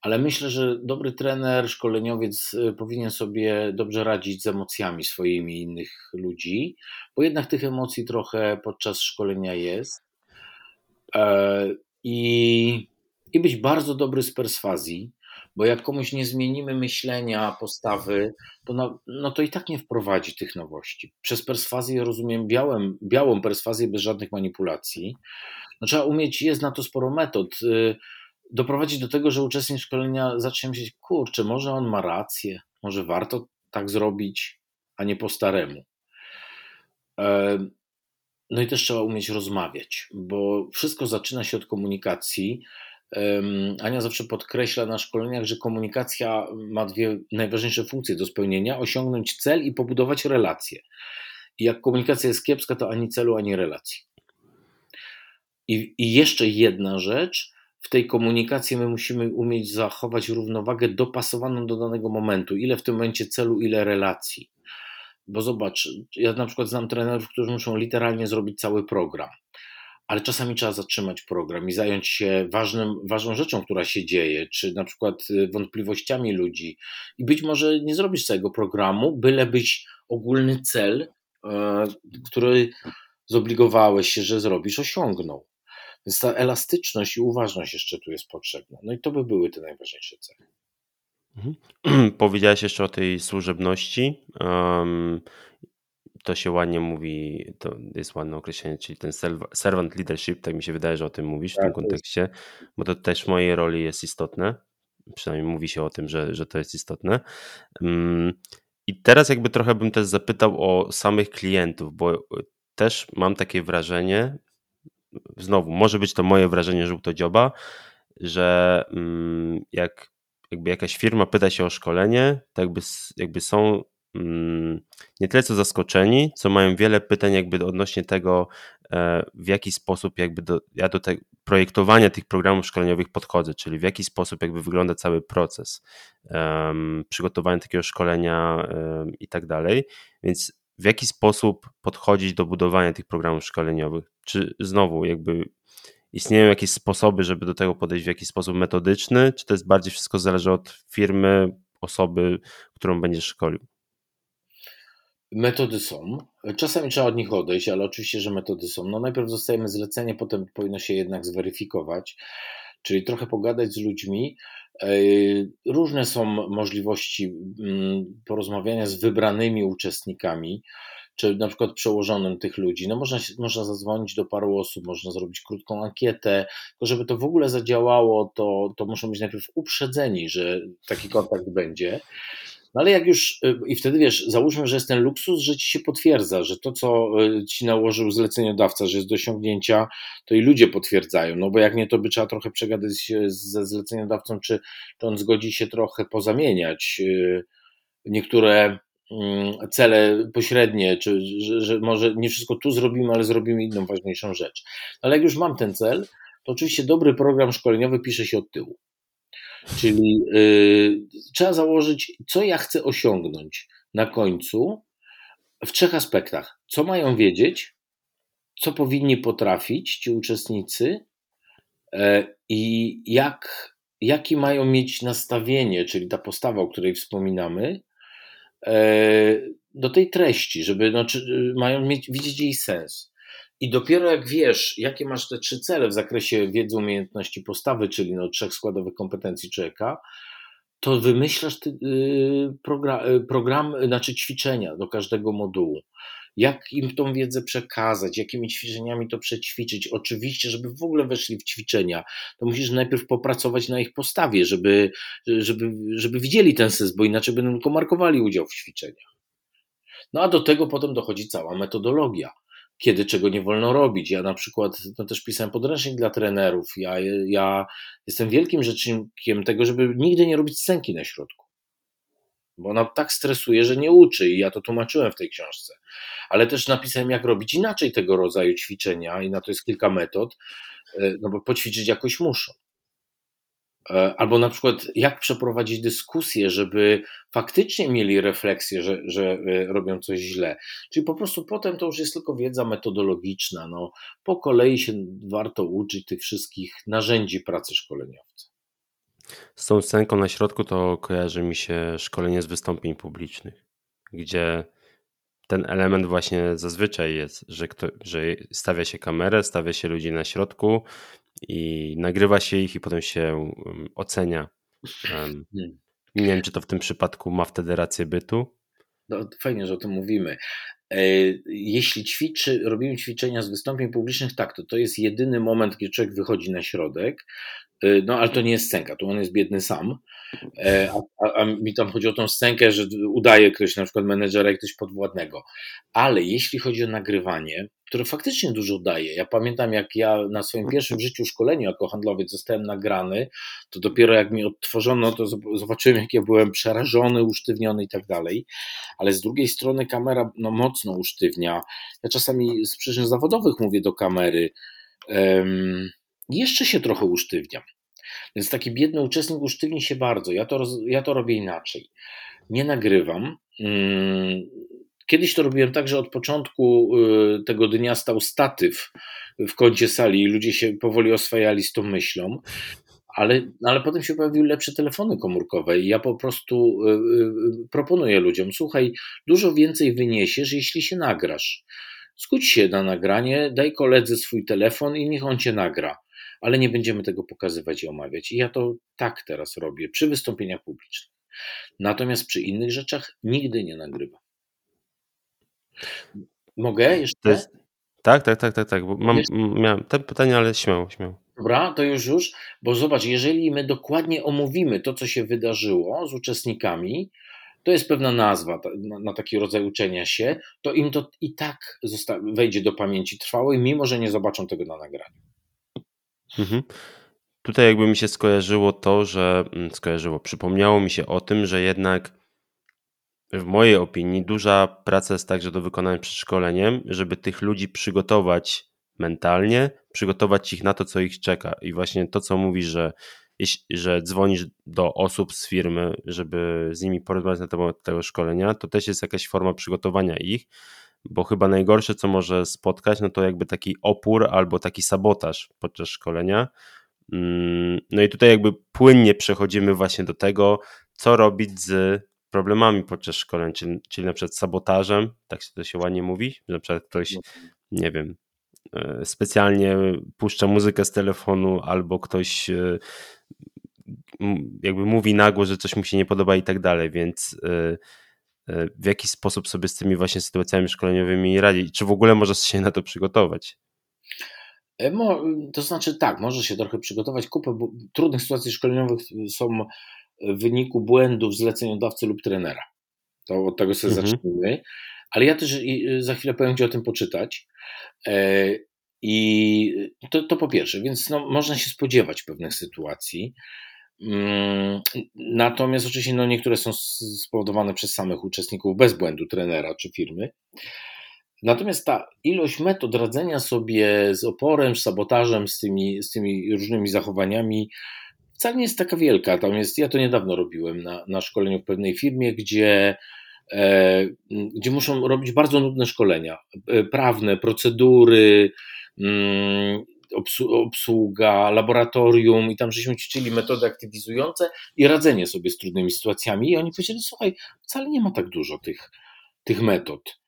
[SPEAKER 2] ale myślę, że dobry trener, szkoleniowiec e, powinien sobie dobrze radzić z emocjami swoimi innych ludzi, bo jednak tych emocji trochę podczas szkolenia jest. I, i być bardzo dobry z perswazji, bo jak komuś nie zmienimy myślenia, postawy, to no, no to i tak nie wprowadzi tych nowości. Przez perswazję rozumiem białym, białą perswazję bez żadnych manipulacji. No trzeba umieć, jest na to sporo metod. Y, doprowadzić do tego, że uczestnik szkolenia zacznie myśleć, kurczę, może on ma rację, może warto tak zrobić, a nie po staremu. E, no i też trzeba umieć rozmawiać, bo wszystko zaczyna się od komunikacji, Ania zawsze podkreśla na szkoleniach, że komunikacja ma dwie najważniejsze funkcje do spełnienia: osiągnąć cel i pobudować relacje. I jak komunikacja jest kiepska, to ani celu, ani relacji. I, I jeszcze jedna rzecz. W tej komunikacji my musimy umieć zachować równowagę dopasowaną do danego momentu. Ile w tym momencie celu, ile relacji. Bo zobacz, ja na przykład znam trenerów, którzy muszą literalnie zrobić cały program ale czasami trzeba zatrzymać program i zająć się ważnym, ważną rzeczą, która się dzieje, czy na przykład y, wątpliwościami ludzi. I być może nie zrobisz całego programu, bylebyś ogólny cel, e, który zobligowałeś się, że zrobisz, osiągnął. Więc ta elastyczność i uważność jeszcze tu jest potrzebna. No i to by były te najważniejsze cele.
[SPEAKER 1] Mhm. <clears throat> Powiedziałeś jeszcze o tej służebności. To się ładnie mówi, to jest ładne określenie, czyli ten servant leadership, tak mi się wydaje, że o tym mówisz w tym tak, kontekście, bo to też w mojej roli jest istotne. Przynajmniej mówi się o tym, że, że to jest istotne. Mm, I teraz jakby trochę bym też zapytał o samych klientów, bo też mam takie wrażenie, znowu, może być to moje wrażenie żółtodzioba, że mm, jak jakby jakaś firma pyta się o szkolenie, to jakby, jakby są nie tyle co zaskoczeni, co mają wiele pytań jakby odnośnie tego, e, w jaki sposób jakby do, ja do projektowania tych programów szkoleniowych podchodzę, czyli w jaki sposób jakby wygląda cały proces um, przygotowania takiego szkolenia um, i tak dalej. Więc w jaki sposób podchodzić do budowania tych programów szkoleniowych? Czy znowu jakby istnieją jakieś sposoby, żeby do tego podejść w jakiś sposób metodyczny, czy to jest bardziej wszystko zależy od firmy, osoby, którą będziesz szkolił?
[SPEAKER 2] Metody są. Czasami trzeba od nich odejść, ale oczywiście, że metody są. No najpierw dostajemy zlecenie, potem powinno się jednak zweryfikować, czyli trochę pogadać z ludźmi. E, różne są możliwości mm, porozmawiania z wybranymi uczestnikami czy na przykład przełożonym tych ludzi. No można, można zadzwonić do paru osób, można zrobić krótką ankietę, tylko żeby to w ogóle zadziałało, to, to muszą być najpierw uprzedzeni, że taki kontakt będzie. No ale jak już, y, i wtedy wiesz, załóżmy, że jest ten luksus, że ci się potwierdza, że to, co y, ci nałożył zleceniodawca, że jest do osiągnięcia, to i ludzie potwierdzają. No bo jak nie, to by trzeba trochę przegadać ze zleceniodawcą, czy, czy on zgodzi się trochę pozamieniać y, niektóre mm, cele pośrednie, czy że, że może nie wszystko tu zrobimy, ale zrobimy inną ważniejszą rzecz. Ale jak już mam ten cel, to oczywiście dobry program szkoleniowy pisze się od tyłu. Czyli y, trzeba założyć, co ja chcę osiągnąć na końcu w trzech aspektach. Co mają wiedzieć, co powinni potrafić ci uczestnicy e, i jak, jaki mają mieć nastawienie, czyli ta postawa, o której wspominamy, e, do tej treści, żeby no, czy, mają mieć, widzieć jej sens. I dopiero jak wiesz, jakie masz te trzy cele w zakresie wiedzy, umiejętności, postawy, czyli no, trzech składowych kompetencji człowieka, to wymyślasz ty, yy, program, yy, program, znaczy ćwiczenia do każdego modułu. Jak im tą wiedzę przekazać, jakimi ćwiczeniami to przećwiczyć. Oczywiście, żeby w ogóle weszli w ćwiczenia, to musisz najpierw popracować na ich postawie, żeby, żeby, żeby widzieli ten sens, bo inaczej będą tylko markowali udział w ćwiczeniach. No a do tego potem dochodzi cała metodologia kiedy czego nie wolno robić. Ja na przykład no też pisałem podręcznik dla trenerów. Ja, ja jestem wielkim rzecznikiem tego, żeby nigdy nie robić scenki na środku. Bo ona tak stresuje, że nie uczy i ja to tłumaczyłem w tej książce. Ale też napisałem, jak robić inaczej tego rodzaju ćwiczenia i na to jest kilka metod, e, no bo poćwiczyć jakoś muszą. E, albo na przykład, jak przeprowadzić dyskusję, żeby faktycznie mieli refleksję, że, że e, robią coś źle. Czyli po prostu potem to już jest tylko wiedza metodologiczna. No, po kolei się warto uczyć tych wszystkich narzędzi pracy szkoleniowca.
[SPEAKER 1] Z tą scenką na środku to kojarzy mi się szkolenie z wystąpień publicznych, gdzie ten element właśnie zazwyczaj jest, że, kto, że stawia się kamerę, stawia się ludzi na środku i nagrywa się ich i potem się ocenia. Hmm. Nie wiem, czy to w tym przypadku ma wtedy rację bytu.
[SPEAKER 2] No, fajnie, że o tym mówimy. E, jeśli ćwiczy, robimy ćwiczenia z wystąpień publicznych, tak, to to jest jedyny moment, gdzie człowiek wychodzi na środek, no ale to nie jest scenka, tu on jest biedny sam, e, a, a, a, mi tam chodzi o tą scenkę, że udaje ktoś na przykład menedżera i ktoś podwładnego. Ale jeśli chodzi o nagrywanie, które faktycznie dużo daje. Ja pamiętam, jak ja na swoim pierwszym życiu szkoleniu jako handlowiec zostałem nagrany, to dopiero jak mi odtworzono, to zobaczyłem, jak ja byłem przerażony, usztywniony i tak dalej. Ale z drugiej strony kamera no, mocno usztywnia. Ja czasami z przyczyn zawodowych mówię do kamery. Um, jeszcze się trochę usztywniam. Więc taki biedny uczestnik usztywni się bardzo. Ja to, ja to robię inaczej. Nie nagrywam. Mm, Kiedyś to robiłem tak, że od początku y, tego dnia stał statyw w kącie sali i ludzie się powoli oswajali z tą myślą. Ale, ale potem się pojawiły lepsze telefony komórkowe i ja po prostu y, y, proponuję ludziom, słuchaj, dużo więcej wyniesiesz, jeśli się nagrasz. Skódź się na nagranie, daj koledze swój telefon i niech on cię nagra. Ale nie będziemy tego pokazywać i omawiać. I ja to tak teraz robię przy wystąpieniach publicznych. Natomiast przy innych rzeczach nigdy nie nagrywam. Mogę jeszcze? Jest...
[SPEAKER 1] Tak, tak, tak, tak, tak. Mam, miałem te pytania, ale śmiało, śmiało.
[SPEAKER 2] Dobra, to już już, bo zobacz, jeżeli my dokładnie omówimy to, co się wydarzyło z uczestnikami, to jest pewna nazwa na, na taki rodzaj uczenia się, to im to i tak wejdzie do pamięci trwałej, mimo że nie zobaczą tego na nagraniu.
[SPEAKER 1] Mhm. Tutaj jakby mi się skojarzyło to, że mm, skojarzyło, przypomniało mi się o tym, że jednak w mojej opinii duża praca jest także do wykonania przed szkoleniem, żeby tych ludzi przygotować mentalnie, przygotować ich na to, co ich czeka. I właśnie to, co mówisz, że, że dzwonisz do osób z firmy, żeby z nimi porozmawiać na temat tego szkolenia, to też jest jakaś forma przygotowania ich, bo chyba najgorsze, co może spotkać, no to jakby taki opór albo taki sabotaż podczas szkolenia. Mm, no i tutaj jakby płynnie przechodzimy właśnie do tego, co robić z problemami podczas szkoleń, czyli, czyli na przykład sabotażem, tak się to się ładnie mówi, że na przykład ktoś, no. nie wiem, e, specjalnie puszcza muzykę z telefonu albo ktoś e, jakby mówi nagło, że coś mu się nie podoba i tak dalej, więc e, w jaki sposób sobie z tymi właśnie sytuacjami szkoleniowymi radzić? Czy w ogóle możesz się na to przygotować?
[SPEAKER 2] To znaczy tak, może się trochę przygotować. Kupę trudnych sytuacji szkoleniowych są w wyniku błędów zleceniodawcy lub trenera. To od tego sobie mhm. zacznijmy. Ale ja też za chwilę powiem, gdzie o tym poczytać. E, I to, to po pierwsze, więc no, można się spodziewać pewnych sytuacji. Mm, natomiast oczywiście no, niektóre są spowodowane przez samych uczestników bez błędu trenera czy firmy. Natomiast ta ilość metod radzenia sobie z oporem, z sabotażem, z tymi, z tymi różnymi zachowaniami wcale nie jest taka wielka. Tam jest, ja to niedawno robiłem na, na szkoleniu w pewnej firmie, gdzie, e, gdzie muszą robić bardzo nudne szkolenia. E, prawne, procedury, mm, obsługa, laboratorium i tam żeśmy ćwiczyli metody aktywizujące i radzenie sobie z trudnymi sytuacjami i oni powiedzieli, słuchaj, wcale nie ma tak dużo tych, tych metod.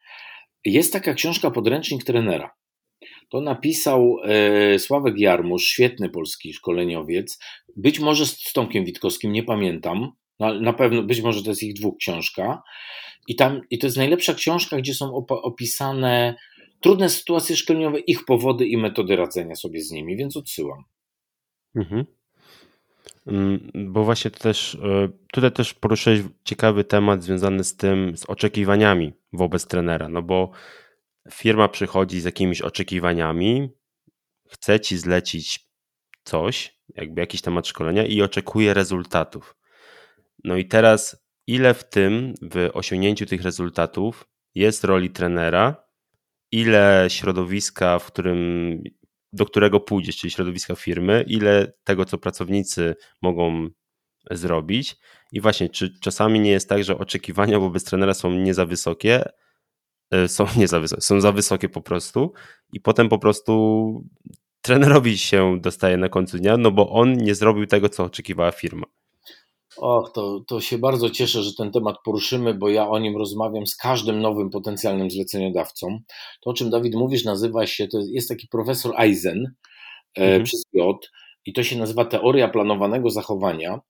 [SPEAKER 2] Jest taka książka Podręcznik trenera. To napisał e, Sławek Jarmusz, świetny polski szkoleniowiec. Być może z Tomkiem Witkowskim, nie pamiętam. Na pewno, być może to jest ich dwóch książka. I, tam, I to jest najlepsza książka, gdzie są opisane trudne sytuacje szkoleniowe, ich powody i metody radzenia sobie z nimi, więc odsyłam. Mhm.
[SPEAKER 1] Mm, bo właśnie też, e, tutaj też poruszyłeś ciekawy temat związany z tym, z oczekiwaniami wobec trenera, no bo firma przychodzi z jakimiś oczekiwaniami, chce ci zlecić coś, jakby jakiś temat szkolenia i oczekuje rezultatów. No i teraz, ile w tym, w osiągnięciu tych rezultatów jest roli trenera, ile środowiska, w którym, do którego pójdziesz, czyli środowiska firmy, ile tego, co pracownicy mogą zrobić. I właśnie, czy czasami nie jest tak, że oczekiwania wobec trenera są nie za wysokie, e, są nie za wysokie, są za wysokie po prostu i potem po prostu trenerowi się dostaje na końcu dnia, no bo on nie zrobił tego, co oczekiwała firma.
[SPEAKER 2] Och, to, to się bardzo cieszę, że ten temat poruszymy, bo ja o nim rozmawiam z każdym nowym potencjalnym zleceniodawcą. To, o czym Dawid mówisz, nazywa się, to jest taki profesor Eisen e, mhm. przez J i to się nazywa teoria planowanego zachowania,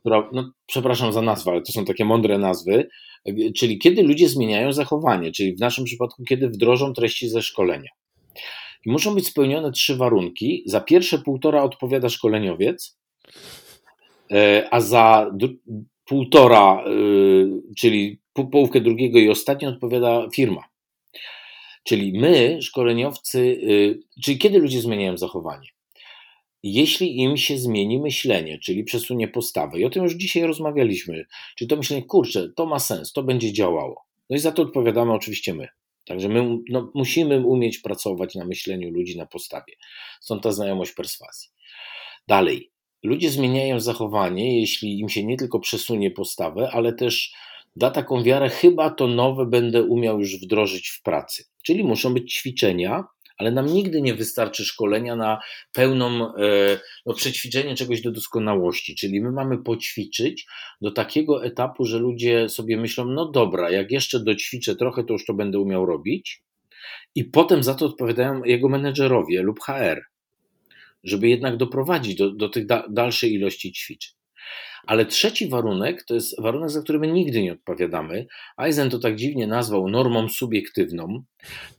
[SPEAKER 2] która, no, przepraszam za nazwę, ale to są takie mądre nazwy, e, czyli kiedy ludzie zmieniają zachowanie, czyli w naszym przypadku, kiedy wdrożą treści ze szkolenia. I muszą być spełnione trzy warunki. Za pierwsze półtora odpowiada szkoleniowiec, a za półtora, e, czyli połówkę drugiego i ostatnio odpowiada firma. Czyli my, szkoleniowcy, e, czyli kiedy ludzie zmieniają zachowanie? Jeśli im się zmieni myślenie, czyli przesunie postawę, i o tym już dzisiaj rozmawialiśmy, czyli to myślenie, kurczę, to ma sens, to będzie działało. No i za to odpowiadamy oczywiście my. Także my no, musimy umieć pracować na myśleniu ludzi, na postawie. Stąd ta znajomość perswazji. Dalej, ludzie zmieniają zachowanie, jeśli im się nie tylko przesunie postawę, ale też da taką wiarę, chyba to nowe będę umiał już wdrożyć w pracy. Czyli muszą być ćwiczenia, ale nam nigdy nie wystarczy szkolenia na pełną e, no, przećwiczenie czegoś do doskonałości. Czyli my mamy poćwiczyć do takiego etapu, że ludzie sobie myślą, no dobra, jak jeszcze doćwiczę trochę, to już to będę umiał robić. I potem za to odpowiadają jego menedżerowie lub HR żeby jednak doprowadzić do, do tych da, dalszej ilości ćwiczeń. Ale trzeci warunek to jest warunek, za który my nigdy nie odpowiadamy. Eisen to tak dziwnie nazwał normą subiektywną.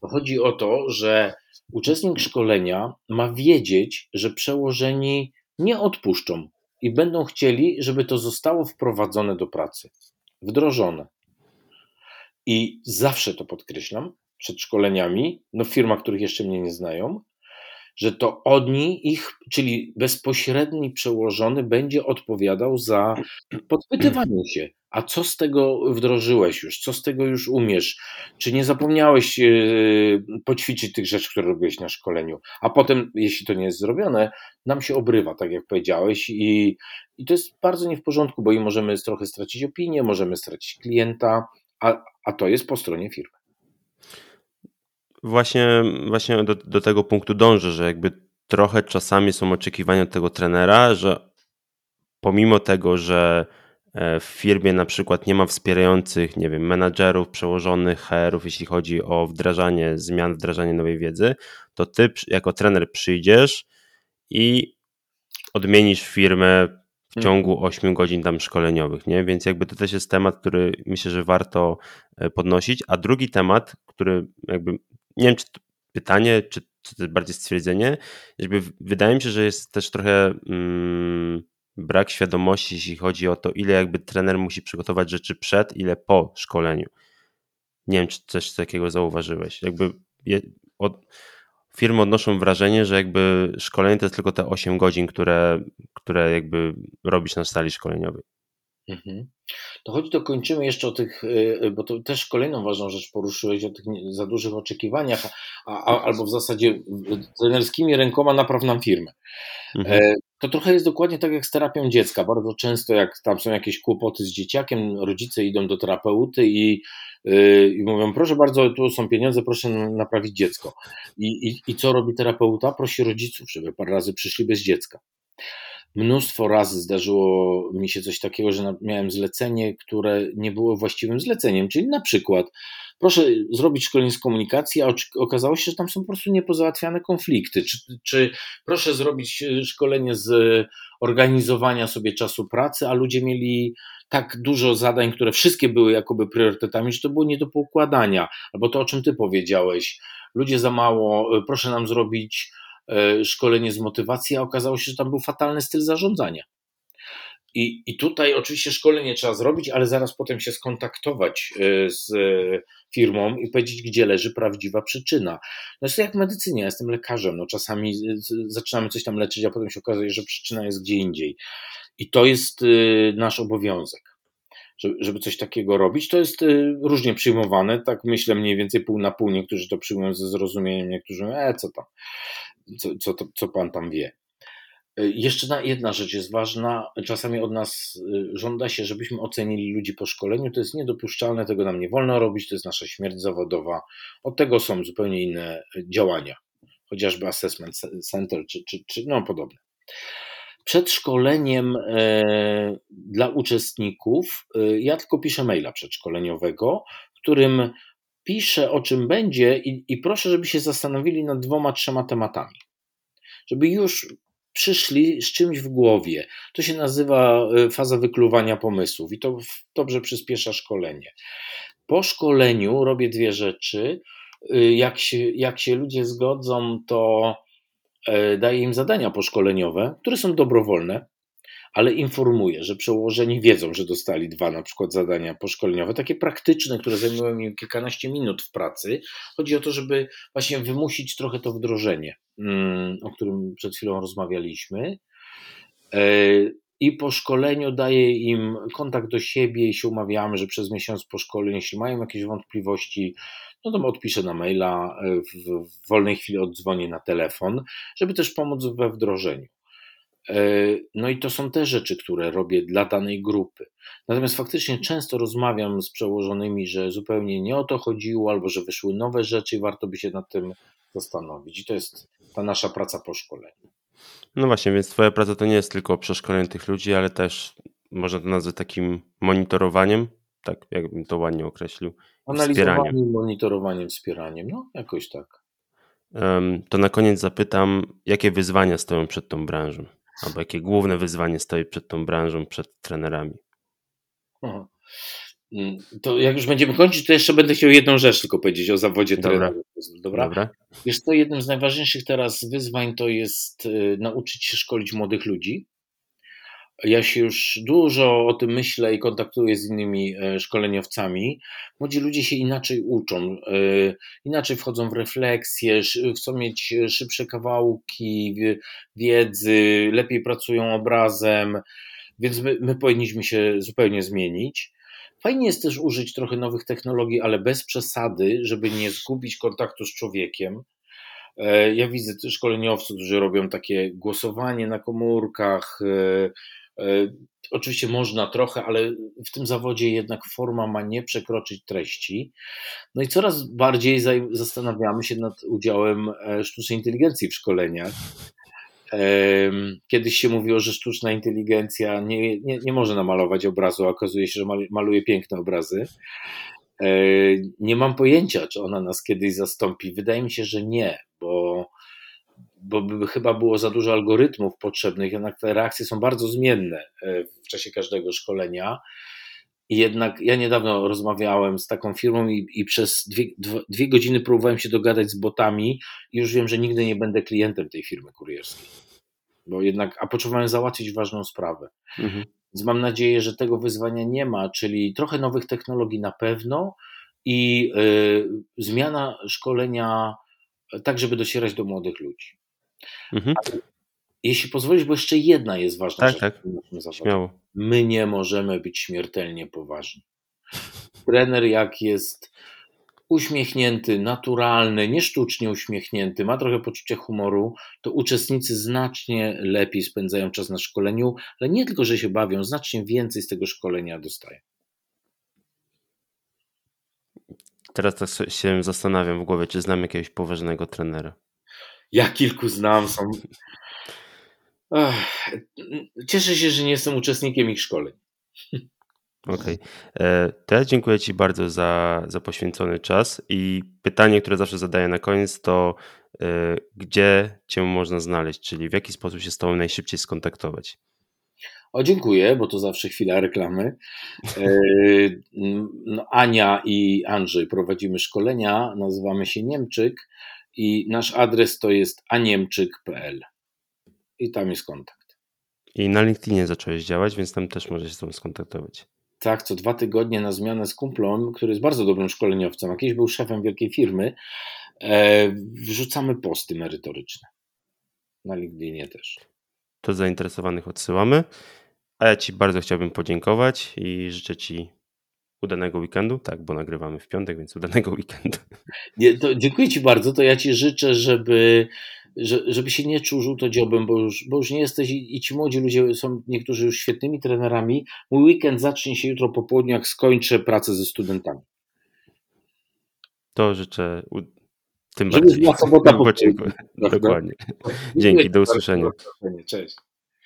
[SPEAKER 2] Chodzi o to, że uczestnik szkolenia ma wiedzieć, że przełożeni nie odpuszczą i będą chcieli, żeby to zostało wprowadzone do pracy, wdrożone. I zawsze to podkreślam przed szkoleniami, no w firmach, których jeszcze mnie nie znają, że to oni, ich, czyli bezpośredni przełożony, będzie odpowiadał za podpytywanie się. A co z tego wdrożyłeś już? Co z tego już umiesz? Czy nie zapomniałeś yy, poćwiczyć tych rzeczy, które robiłeś na szkoleniu? A potem, jeśli to nie jest zrobione, nam się obrywa, tak jak powiedziałeś, i, i to jest bardzo nie w porządku, bo i możemy trochę stracić opinię, możemy stracić klienta, a, a to jest po stronie firmy.
[SPEAKER 1] Właśnie, właśnie do, do tego punktu dążę, że jakby trochę czasami są oczekiwania od tego trenera, że pomimo tego, że e, w firmie na przykład nie ma wspierających, nie wiem, menadżerów, przełożonych, HR-ów, jeśli chodzi o wdrażanie zmian, wdrażanie nowej wiedzy, to ty jako trener przyjdziesz i odmienisz firmę w mhm. ciągu 8 godzin tam szkoleniowych, nie? Więc jakby to też jest temat, który myślę, że warto e, podnosić. A drugi temat, który jakby nie wiem, czy to pytanie, czy, czy bardziej stwierdzenie, jakby wydaje mi się, że jest też trochę mm, brak świadomości, jeśli chodzi o to, ile jakby trener musi przygotować rzeczy przed, ile po szkoleniu. Nie wiem, czy coś takiego zauważyłeś. Jakby je, od, firmy odnoszą wrażenie, że jakby szkolenie to jest tylko te 8 godzin, które, które jakby robisz na sali szkoleniowej.
[SPEAKER 2] Mhm. To choć dokończymy jeszcze o tych, y, y, bo to też kolejną ważną rzecz poruszyłeś, o tych za dużych oczekiwaniach, a, a, albo w zasadzie trenerskimi rękoma napraw nam firmę. Mhm. E, to trochę jest dokładnie tak jak z terapią dziecka. Bardzo często, jak tam są jakieś kłopoty z dzieciakiem, rodzice idą do terapeuty i, y, i mówią: Proszę bardzo, tu są pieniądze, proszę naprawić dziecko. I, i, I co robi terapeuta? Prosi rodziców, żeby parę razy przyszli bez dziecka. Mnóstwo razy zdarzyło mi się coś takiego, że miałem zlecenie, które nie było właściwym zleceniem, czyli na przykład proszę zrobić szkolenie z komunikacji, a okazało się, że tam są po prostu niepozałatwiane konflikty, czy, czy proszę zrobić e, szkolenie z organizowania sobie czasu pracy, a ludzie mieli tak dużo zadań, które wszystkie były jakoby priorytetami, że to było nie do poukładania, albo to, o czym ty powiedziałeś, ludzie za mało, e, proszę nam zrobić szkolenie z motywacji, a okazało się, że tam był fatalny styl zarządzania. I, I tutaj oczywiście szkolenie trzeba zrobić, ale zaraz potem się skontaktować e, z firmą i powiedzieć, gdzie leży prawdziwa przyczyna. No to jak w medycynie, ja jestem lekarzem, no czasami zaczynamy coś tam leczyć, a potem się okazuje, że przyczyna jest gdzie indziej. I to jest e, nasz obowiązek żeby coś takiego robić. To jest różnie przyjmowane, tak myślę mniej więcej pół na pół. Niektórzy to przyjmują ze zrozumieniem, niektórzy mówią, e, co tam co, co, co pan tam wie. E, jeszcze jedna rzecz jest ważna. Czasami od nas e, żąda się, żebyśmy ocenili ludzi po szkoleniu. To jest niedopuszczalne, tego nam nie wolno robić, to jest nasza śmierć zawodowa. Od tego są zupełnie inne działania, chociażby assessment center czy, czy, czy no podobne. Przed szkoleniem e, dla uczestników e, ja tylko piszę maila przedszkoleniowego, w którym piszę o czym będzie i, i proszę, żeby się zastanowili nad dwoma, trzema tematami. Żeby już przyszli z czymś w głowie. To się nazywa e, faza wykluwania pomysłów i to dobrze przyspiesza szkolenie. Po szkoleniu robię dwie rzeczy. Jak się, jak się ludzie zgodzą, to e, daję im zadania poszkoleniowe, które są dobrowolne ale informuję, że przełożeni wiedzą, że dostali dwa na przykład zadania poszkoleniowe, takie praktyczne, które zajmują im kilkanaście minut w pracy. Chodzi o to, żeby właśnie wymusić trochę to wdrożenie, mm, o którym przed chwilą rozmawialiśmy. E, I po szkoleniu daję im kontakt do siebie i się umawiamy, że przez miesiąc po szkoleniu, jeśli mają jakieś wątpliwości, no to odpiszę na maila, e, w wolnej chwili oddzwonię na telefon, żeby też pomóc we wdrożeniu. E, no i to są te rzeczy, które robię dla danej grupy. Natomiast faktycznie często rozmawiam z przełożonymi, że zupełnie nie o to chodziło, albo że wyszły nowe rzeczy i warto by się nad tym zastanowić. I to jest ta nasza praca po szkoleniu.
[SPEAKER 1] No właśnie, więc Twoja praca to nie jest tylko przeszkolenie tych ludzi, ale też można to nazwać takim monitorowaniem, tak jakbym to ładnie określił.
[SPEAKER 2] Analizowaniem, monitorowaniem, wspieraniem, no jakoś tak.
[SPEAKER 1] To na koniec zapytam, jakie wyzwania stoją przed tą branżą? Albo jakie główne wyzwanie stoi przed tą branżą, przed trenerami?
[SPEAKER 2] Aha. Mm, to jak już będziemy kończyć, to jeszcze będę chciał jedną rzecz tylko powiedzieć o zawodzie Dobra. trenera. Dobra? Dobra. Wiesz, to jednym z najważniejszych teraz wyzwań to jest y, nauczyć się szkolić młodych ludzi, ja się już dużo o tym myślę i kontaktuję z innymi e, szkoleniowcami. Młodzi ludzie się inaczej uczą, e, inaczej wchodzą w refleksję, chcą mieć szybsze kawałki wiedzy, lepiej pracują obrazem, więc my, my powinniśmy się zupełnie zmienić. Fajnie jest też użyć trochę nowych technologii, ale bez przesady, żeby nie zgubić kontaktu z człowiekiem. E, ja widzę szkoleniowców, którzy robią takie głosowanie na komórkach. E, e, oczywiście można trochę, ale w tym zawodzie jednak forma ma nie przekroczyć treści. No i coraz bardziej zastanawiamy się nad udziałem sztucznej inteligencji w szkoleniach. Kiedyś się mówiło, że sztuczna inteligencja nie, nie, nie może namalować obrazu, a okazuje się, że maluje piękne obrazy. Nie mam pojęcia, czy ona nas kiedyś zastąpi. Wydaje mi się, że nie, bo, bo by chyba było za dużo algorytmów potrzebnych, jednak te reakcje są bardzo zmienne e, w czasie każdego szkolenia. I jednak ja niedawno rozmawiałem z taką firmą i, i przez dwie, dwie, godziny próbowałem się dogadać z botami i już wiem, że nigdy nie będę klientem tej firmy kurierskiej. Bo jednak, a potrzebowałem załatwić ważną sprawę. Mhm. Więc mam nadzieję, że tego wyzwania nie ma, czyli trochę nowych technologii na pewno i y, zmiana szkolenia tak, żeby docierać do młodych ludzi. Mhm. Jeśli pozwolisz, bo jeszcze jedna jest ważna
[SPEAKER 1] tak, rzecz. Tak, Śmiało.
[SPEAKER 2] My nie możemy być śmiertelnie poważni. Trener jak jest uśmiechnięty, naturalny, nie sztucznie uśmiechnięty, ma trochę poczucia humoru, to uczestnicy znacznie lepiej spędzają czas na szkoleniu, ale nie tylko, że się bawią, znacznie więcej z tego szkolenia dostają.
[SPEAKER 1] Teraz tak się zastanawiam w głowie, czy znam jakiegoś poważnego trenera.
[SPEAKER 2] Ja kilku znam, są. Cieszę się, że nie jestem uczestnikiem ich szkoleń.
[SPEAKER 1] Okej. Okay. E, teraz dziękuję Ci bardzo za, za poświęcony czas. I pytanie, które zawsze zadaję na koniec, to e, gdzie Cię można znaleźć, czyli w jaki sposób się z Tobą najszybciej skontaktować?
[SPEAKER 2] O, dziękuję, bo to zawsze chwila reklamy. E, no, Ania i Andrzej prowadzimy szkolenia, nazywamy się Niemczyk i nasz adres to jest aniemczyk.pl i tam jest kontakt.
[SPEAKER 1] I na LinkedInie zacząłeś działać, więc tam też możesz się z tobą skontaktować.
[SPEAKER 2] Tak, co dwa tygodnie na zmianę z kumplą, który jest bardzo dobrym szkoleniowcem, a kiedyś był szefem wielkiej firmy, e, wrzucamy posty merytoryczne. Na LinkedInie też.
[SPEAKER 1] To zainteresowanych odsyłamy. A ja Ci bardzo chciałbym podziękować i życzę Ci udanego weekendu. Tak, bo nagrywamy w piątek, więc udanego <laughs> weekendu.
[SPEAKER 2] Nie, to dziękuję Ci bardzo. To ja Ci życzę, żeby, żeby się nie czuł żółtodziobem, bo już, bo już nie jesteś i, i ci młodzi ludzie są niektórzy już świetnymi trenerami. Mój weekend zacznie się jutro po południu, jak skończę pracę ze studentami.
[SPEAKER 1] To życzę tym Żeby bardziej.
[SPEAKER 2] Była sobota <laughs> po
[SPEAKER 1] Dokładnie. Dzięki, do usłyszenia.
[SPEAKER 2] Cześć.